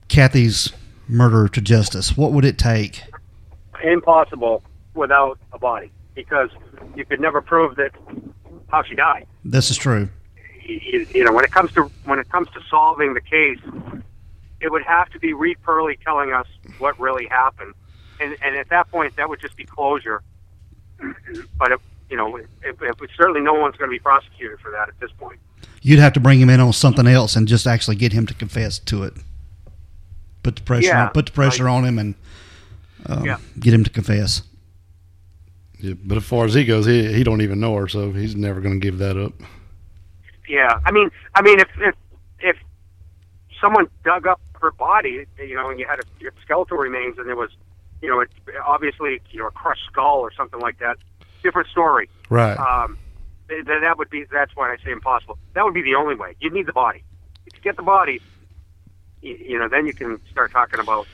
Kathy's murder to justice? What would it take? Impossible without a body because you could never prove that how she died. This is true. You, you know, when it comes to when it comes to solving the case, it would have to be Reed Purley telling us what really happened, and and at that point, that would just be closure. *clears throat* But if, you know, if, if certainly no one's going to be prosecuted for that at this point. You'd have to bring him in on something else and just actually get him to confess to it. Put the pressure Yeah. on, put the pressure on him and um, Yeah. get him to confess. Yeah, but as far as he goes, he he don't even know her, so he's never going to give that up. Yeah, I mean, I mean, if if if someone dug up her body, you know, and you had a, your skeletal remains, and there was, you know, it, obviously, you know, a crushed skull or something like that, different story. Right. Um, th- th- that would be. That's why I say impossible. That would be the only way. You need the body. If you get the body, you, you know, then you can start talking about.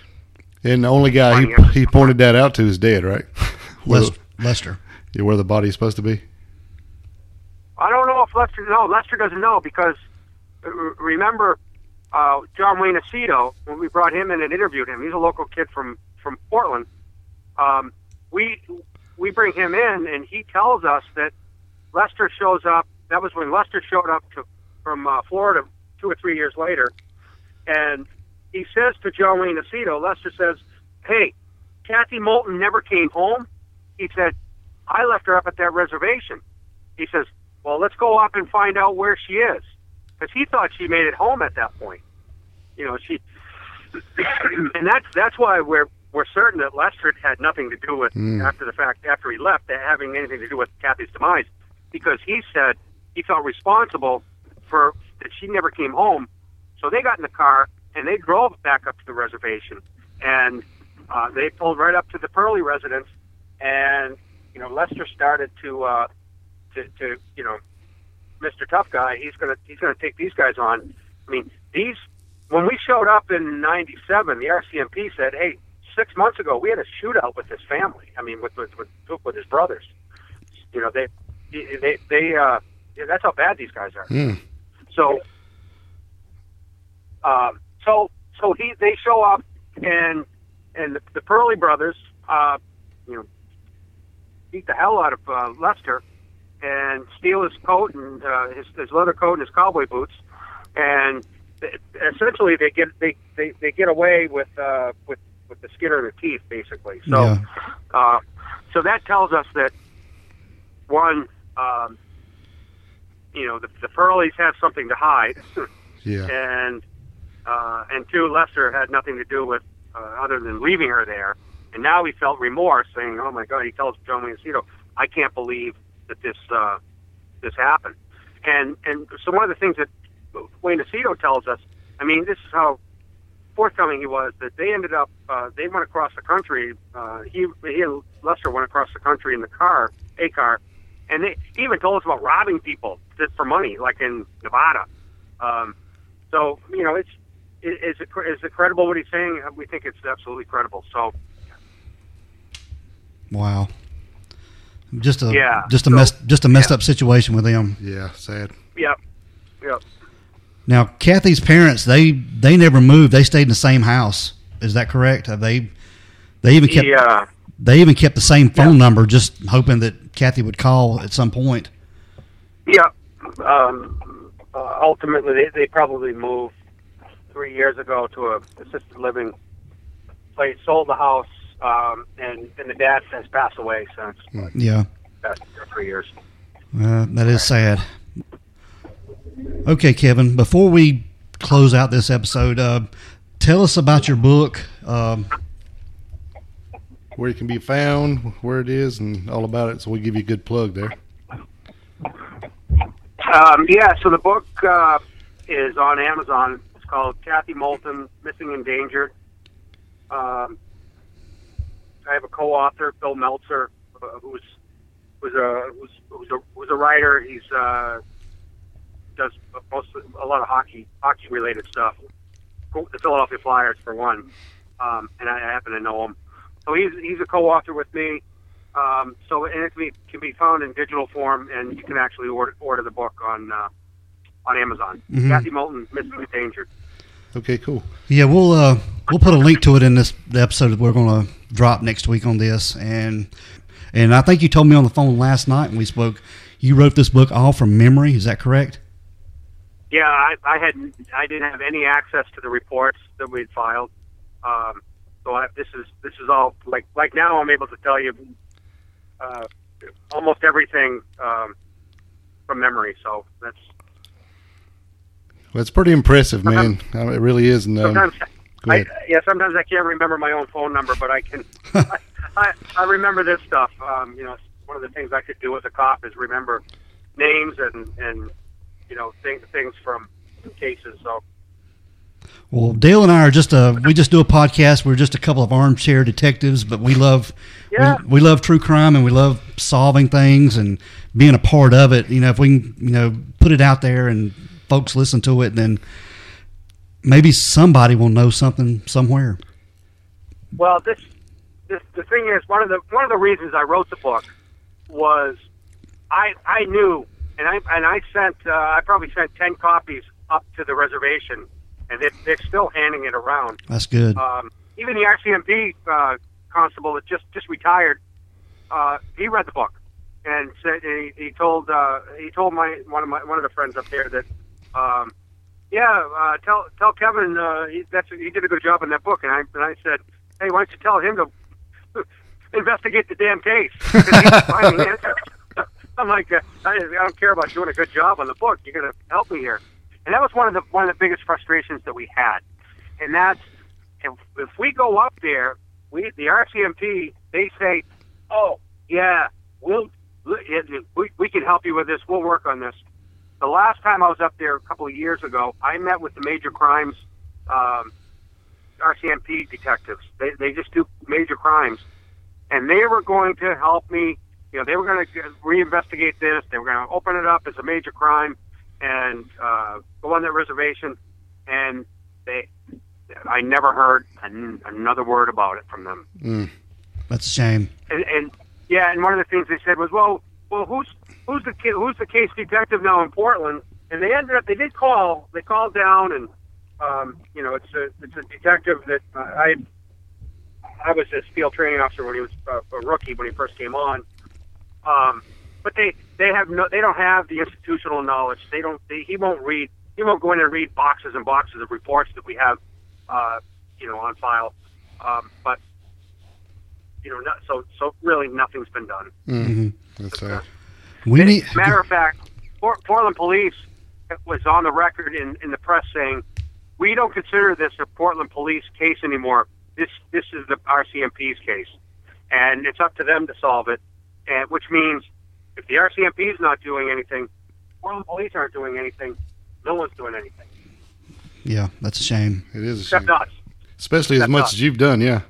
and the only guy he he pointed that out to is dead, right? *laughs* where, Lester, Lester. yeah, where the body's supposed to be. I don't know if Lester. No, Lester doesn't know because uh, remember uh, John Wayne Aceto when we brought him in and interviewed him. He's a local kid from from Portland. Um, we we bring him in and he tells us that Lester shows up. That was when Lester showed up to from uh, Florida two or three years later, and he says to John Wayne Aceto, Lester says, "Hey, Kathy Moulton never came home." He said, "I left her up at that reservation." He says, well, let's go up and find out where she is, because he thought she made it home at that point. You know, she, *coughs* and that's that's why we're we're certain that Lester had nothing to do with Mm. after the fact after he left that having anything to do with Kathy's demise, because he said he felt responsible for that she never came home. So they got in the car and they drove back up to the reservation, and uh, they pulled right up to the Purley residence, and you know Lester started to uh, to, to you know Mr. Tough Guy. He's gonna he's gonna take these guys on. I mean these when we showed up in '97, the RCMP said, "Hey, six months ago we had a shootout with his family. I mean with with with, with his brothers. You know they they they uh, yeah, that's how bad these guys are. Mm. So, um, so so he they show up and and the, the Purley brothers, uh, you know, beat the hell out of uh, Lester and steal his coat and uh, his, his leather coat and his cowboy boots, and essentially they get they, they, they get away with uh, with with the skin of their teeth, basically. So, Yeah. uh, so that tells us that one, um, you know, the, the Purlies have something to hide, Yeah. *laughs* and uh, and two, Lester had nothing to do with uh, other than leaving her there. And now he felt remorse, saying, "Oh my God!" He tells Joe Mancino, "I can't believe that this uh, this happened." And and so one of the things that Wayne Aceto tells us, I mean, this is how forthcoming he was. That they ended up, uh, they went across the country. Uh, he he and Lester went across the country in the car, a car, and they he even told us about robbing people just for money, like in Nevada. Um, so you know, it's is is it is it credible what he's saying? We think it's absolutely credible. So Wow. Just a Yeah, just a so- mess just a messed yeah. up situation with them. Yeah. Sad. Yep. yeah. Now, Kathy's parents they they never moved. They stayed in the same house. Is that correct? Have they they even kept yeah. they even kept the same phone number, just hoping that Kathy would call at some point. Yeah. Um, uh, ultimately, they, they probably moved three years ago to a assisted living place, sold the house, um, and, and the dad has passed away since Yeah, past three years. uh, that is sad. Okay, Kevin. Before we close out this episode, uh, tell us about your book. Um, Where it can be found, where it is, and all about it. So we give you a good plug there. Um, yeah, so the book uh, is on Amazon. It's called Kathy Moulton, Missing Endangered. Um, I have a co-author, Bill Meltzer, uh, who's who's a who's, who's a who's a writer. He's uh, does most a lot of hockey hockey related stuff. The Philadelphia Flyers for one, um, and I happen to know him. So he's he's a co-author with me. Um, so and it can be, can be found in digital form, and you can actually order order the book on uh, on Amazon. Mhm. Kathy Moulton, Missing Endangered. Okay. Cool. Yeah, we'll uh, we'll put a link to it in this the episode that we're going to drop next week on this, and and I think you told me on the phone last night when we spoke, you wrote this book all from memory. Is that correct? Yeah, I, I had I didn't have any access to the reports that we'd filed. Um, so I, this is this is all like like now I'm able to tell you uh, almost everything um, from memory. So that's Well, it's pretty impressive, man. Uh, It really is. And, um, sometimes I, yeah sometimes I can't remember my own phone number, but I can I, *laughs* I, I remember this stuff. Um, you know, one of the things I could do as a cop is remember names and and you know things things from cases. So Well, Dale and I are just a we just do a podcast. We're just a couple of armchair detectives, but we love Yeah. we, we love true crime and we love solving things and being a part of it. You know, if we can you know put it out there and folks listen to it, then maybe somebody will know something somewhere. Well, this, this the thing is one of the one of the reasons I wrote the book was I I knew and I and I sent uh, I probably sent ten copies up to the reservation and they, they're still handing it around. That's good. Um, even the RCMP uh, constable that just just retired, uh, he read the book and said he, he told uh, he told my one of my one of the friends up there that um, yeah uh, tell tell Kevin uh, he, that's he did a good job in that book and I and I said hey why don't you tell him to *laughs* investigate the damn case. *laughs* I'm like uh, I, I don't care about doing a good job on the book you're gonna help me here and that was one of the one of the biggest frustrations that we had and that's if, if we go up there, we the RCMP they say, "Oh yeah, we'll we, we can help you with this. We'll work on this." The last time I was up there a couple of years ago, I met with the major crimes um, RCMP detectives. They they just do major crimes, and they were going to help me. You know, they were going to reinvestigate this. They were going to open it up as a major crime and uh, go on that reservation. And they, I never heard an, another word about it from them. Mm. That's a shame. And, and yeah, and one of the things they said was, well, well, who's who's the ki- who's the case detective now in Portland? And they ended up they did call. They called down, and um, you know, it's a it's a detective that uh, I I was his field training officer when he was uh, a rookie when he first came on. Um, but they they have no they don't have the institutional knowledge. They don't. They, he won't read. He won't go in and read boxes and boxes of reports that we have, uh, you know, on file. Um, but you know, not, so so really nothing's been done. Mm. That's sad. We need. Matter of fact, Portland Police was on the record in, in the press saying, "We don't consider this a Portland Police case anymore. This this is the RCMP's case, and it's up to them to solve it. And which means, if the RCMP is not doing anything, Portland Police aren't doing anything. No one's doing anything Yeah, that's a shame. It is a except shame. us. Especially as much us. as you've done, yeah.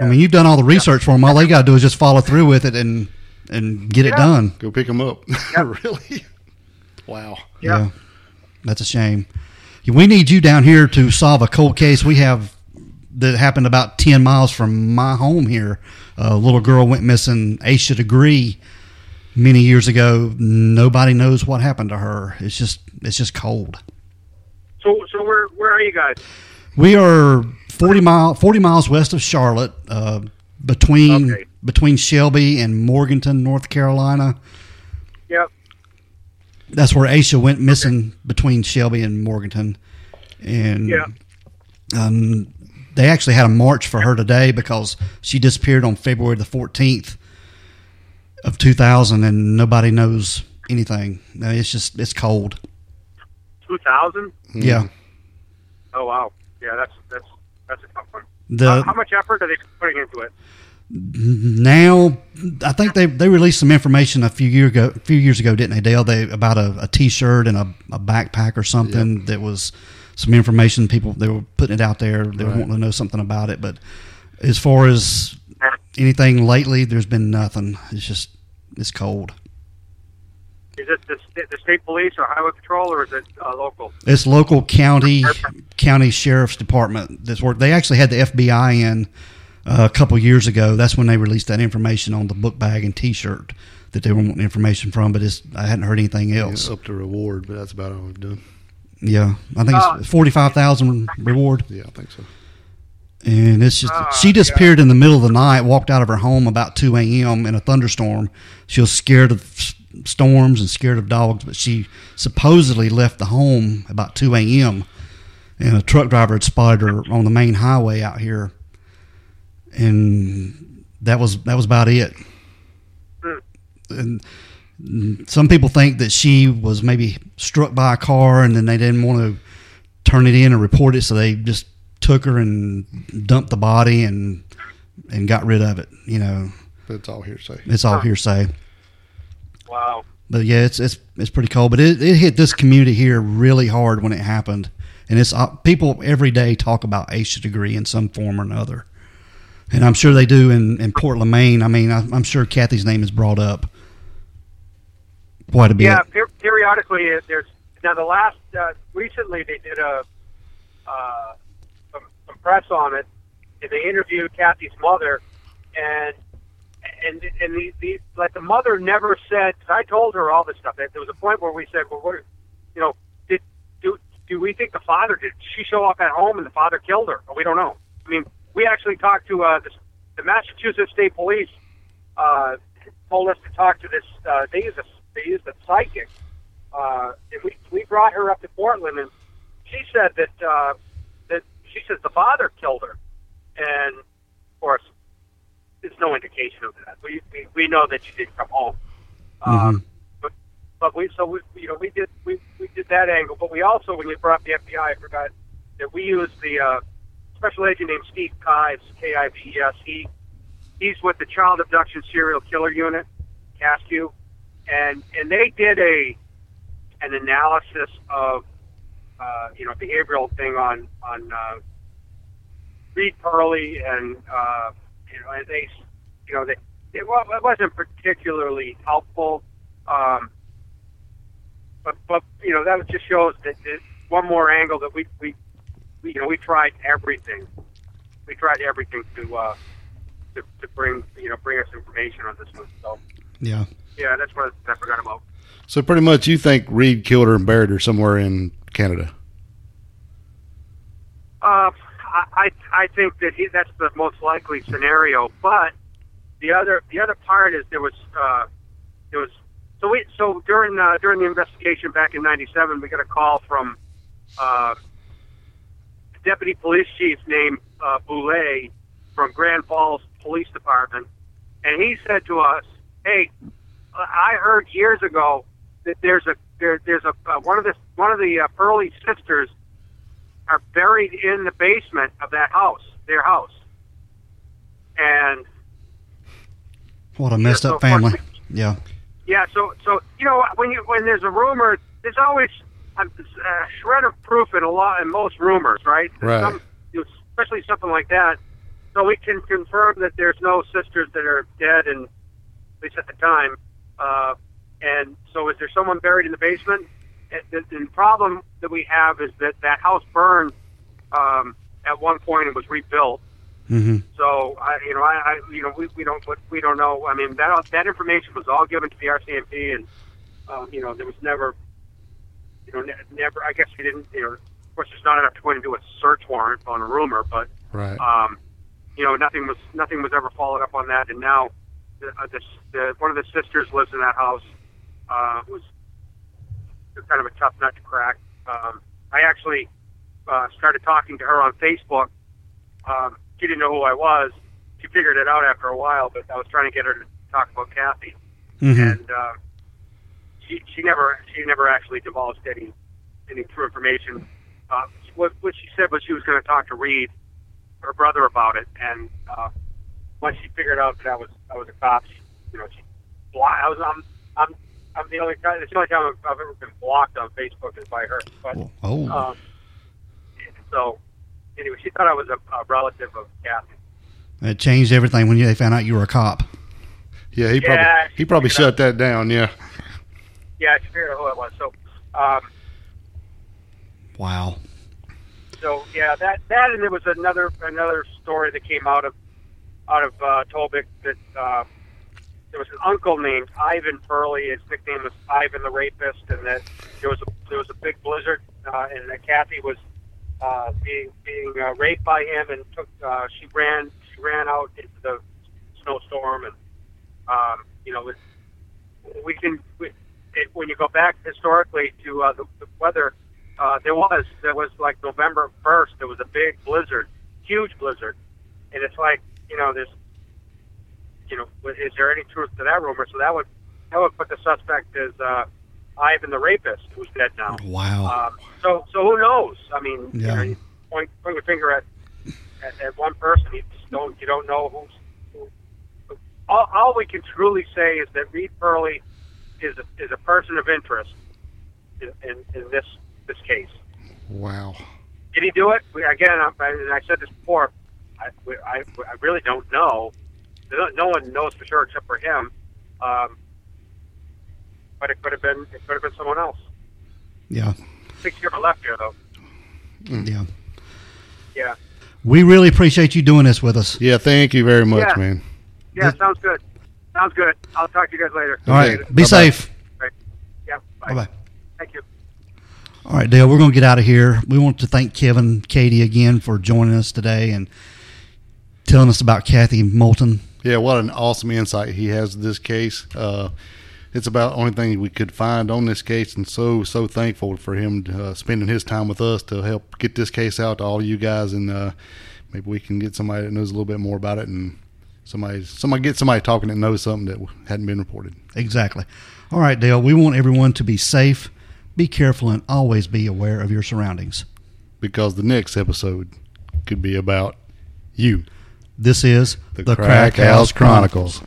I mean, you've done all the research for them. All they got to do is just follow through with it and and get it done. Go pick them up. *laughs* Yeah. really? Wow. Yeah. that's a shame. We need you down here to solve a cold case we have that happened about ten miles from my home here. A little girl went missing. Asha Degree many years ago. Nobody knows what happened to her. It's just it's just cold. So so where where are you guys? We are forty mile forty miles west of Charlotte, uh, between Okay. Between Shelby and Morganton, North Carolina. Yep. That's where Asha went missing between Shelby and Morganton, and Yeah. um, they actually had a march for her today because she disappeared on February the fourteenth of two thousand, and nobody knows anything. No, It's just it's cold. Two thousand. Yeah, Oh wow. Yeah, that's that's that's a tough one. the how, how much effort are they putting into it? Now I think they they released some information a few year ago, a few years ago, didn't they, Dale? They about a, a T-shirt and a, a backpack or something that was some information. People they were putting it out there. They were Right. wanting to know something about it. But as far as anything lately, there's been nothing. It's just it's cold. Is it the, the state police or highway patrol, or is it uh, local? It's local county county sheriff's department that's work. They actually had the FBI in uh, a couple years ago. That's when they released that information on the book bag and T-shirt that they were wanting information from. But it's I hadn't heard anything else. It's up to reward, but that's about all we've done. Yeah, I think Uh, it's forty five thousand reward, Yeah, I think so. and it's just Ah, she disappeared in the middle of the night. Walked out of her home about two a.m. in a thunderstorm. She was scared of storms and scared of dogs, but she supposedly left the home about two a.m. and a truck driver had spotted her on the main highway out here, and that was that was about it. Hmm. And some people think that she was maybe struck by a car and then they didn't want to turn it in or report it, so they just took her and dumped the body and and got rid of it. You know, But it's all hearsay. it's all hearsay. Wow. But yeah, it's it's it's pretty cold. But it, it hit this community here really hard when it happened, and it's uh, people every day talk about Asha Degree in some form or another, and I'm sure they do in, in Portland, Maine. I mean, I, I'm sure Kathy's name is brought up quite a bit. Yeah, per- periodically there's now the last uh, recently they did a uh, some, some press on it, and they interviewed Kathy's mother, and and and the, the like the mother never said. Cause I told her all this stuff. There was a point where we said, well, what, you know, did do do we think the father did she show up at home and the father killed her? We don't know. I mean, we actually talked to uh, the, the Massachusetts State Police. Uh, told us to talk to this. Uh, they use a they used a psychic, uh, and we we brought her up to Portland, and she said that uh, that she says the father killed her, and of course, there's no indication of that. We we, we know that she didn't come home, um, but but we so we you know we did we, we did that angle, but we also when you brought up the FBI, I forgot that we used the uh, special agent named Steve Kives, K I V E S. He he's with the Child Abduction Serial Killer Unit, CASKU, and and they did a an analysis of uh, you know behavioral thing on on uh, Reed Purley and uh, you know, and they, you know, they, it, wa- it wasn't particularly helpful. Um, but, but you know, that just shows that, that one more angle that we, we, you know, we tried everything. We tried everything to, uh, to, to bring, you know, bring us information on this one. So, Yeah. yeah, that's what I forgot about. So pretty much, you think Reed killed her and buried her somewhere in Canada? Uh, I, I think that he, that's the most likely scenario. But the other the other part is there was uh, there was so we so during uh, during the investigation back in '97, we got a call from uh, deputy police chief named uh, Boulay from Grand Falls Police Department, and he said to us, "Hey, I heard years ago that there's a there, there's a uh, one of the one of the uh, Purley sisters are buried in the basement of that house, their house. And What a messed so up family. fortunately- Yeah. yeah, so so you know when you when there's a rumor, there's always a, a shred of proof in a lot in most rumors, right? Right. Some, especially something like that. So we can confirm that there's no sisters that are dead, and at least at the time. Uh, and so, is there someone buried in the basement? The, the problem that we have is that that house burned um, at one point and was rebuilt. hmm So I, you know, I, I you know, we, we don't, we don't know. I mean, that that information was all given to the RCMP, and um, you know, there was never, you know, ne- never. I guess we didn't. You know, of course, there's not enough to go and do a search warrant on a rumor, but Right. um, you know, nothing was nothing was ever followed up on that. And now, the, uh, this, the one of the sisters lives in that house. Uh, was kind of a tough nut to crack. Um, I actually uh, started talking to her on Facebook. Um, she didn't know who I was. She figured it out after a while, but I was trying to get her to talk about Kathy, hmm and uh, she she never she never actually divulged any any true information. Uh, what what she said was she was going to talk to Reed, her brother, about it, and uh, once she figured out that I was I was a cop, she, you know, she blo- I was I'm I'm I'm the only guy. It's the only time I've, I've ever been blocked on Facebook is by her. But Oh. um, so anyway, she thought I was a, a relative of Kathy. It changed everything when you, they found out you were a cop. Yeah, he probably he probably figured shut that down. Yeah. Yeah, figured out who it was. So um, Wow. so yeah, that that and there was another another story that came out of out of uh, that uh, there was an uncle named Ivan Furley. His nickname was Ivan the Rapist, and that there was a there was a big blizzard, uh, and that Kathy was uh, being being uh, raped by him, and took uh, she ran she ran out into the snowstorm, and um, you know it, we can we, it, when you go back historically to uh, the, the weather. Uh, there was there was like November first. There was a big blizzard, huge blizzard, and it's like you know there's you know is there any truth to that rumor? So that would that would put the suspect as uh, Ivan the rapist, who's dead now. Wow. Um, so so who knows? I mean, Yeah. you know, you point point your finger at, at at one person. You just don't you don't know who's. Who. All, all we can truly say is that Reed Purley is a, is a person of interest in, in, in this this case. Wow. Did he do it? We, again, I, and I said this before. I, we- I, I really don't know. No no one knows for sure except for him. Um, but it could have been it could have been someone else. yeah. Six year left here though. Yeah. Yeah. We really appreciate you doing this with us. Yeah. Thank you very much, Yeah. man. Yeah, Th- sounds good. Sounds good. I'll talk to you guys later. All right. Okay. Be Bye-bye. safe. Yeah. Bye. Bye bye. Thank you. All right, Dale, we're going to get out of here. We want to thank Kevin, Katie again for joining us today and telling us about Kathy Moulton. Yeah, what an awesome insight he has to this case. Uh, it's about the only thing we could find on this case, and so so thankful for him uh, spending his time with us to help get this case out to all you guys, and uh, maybe we can get somebody that knows a little bit more about it, and somebody somebody get somebody talking that knows something that hadn't been reported. Exactly. All right, Dale, we want everyone to be safe, be careful, and always be aware of your surroundings. Because the next episode could be about you, This is the, Crack House Chronicles.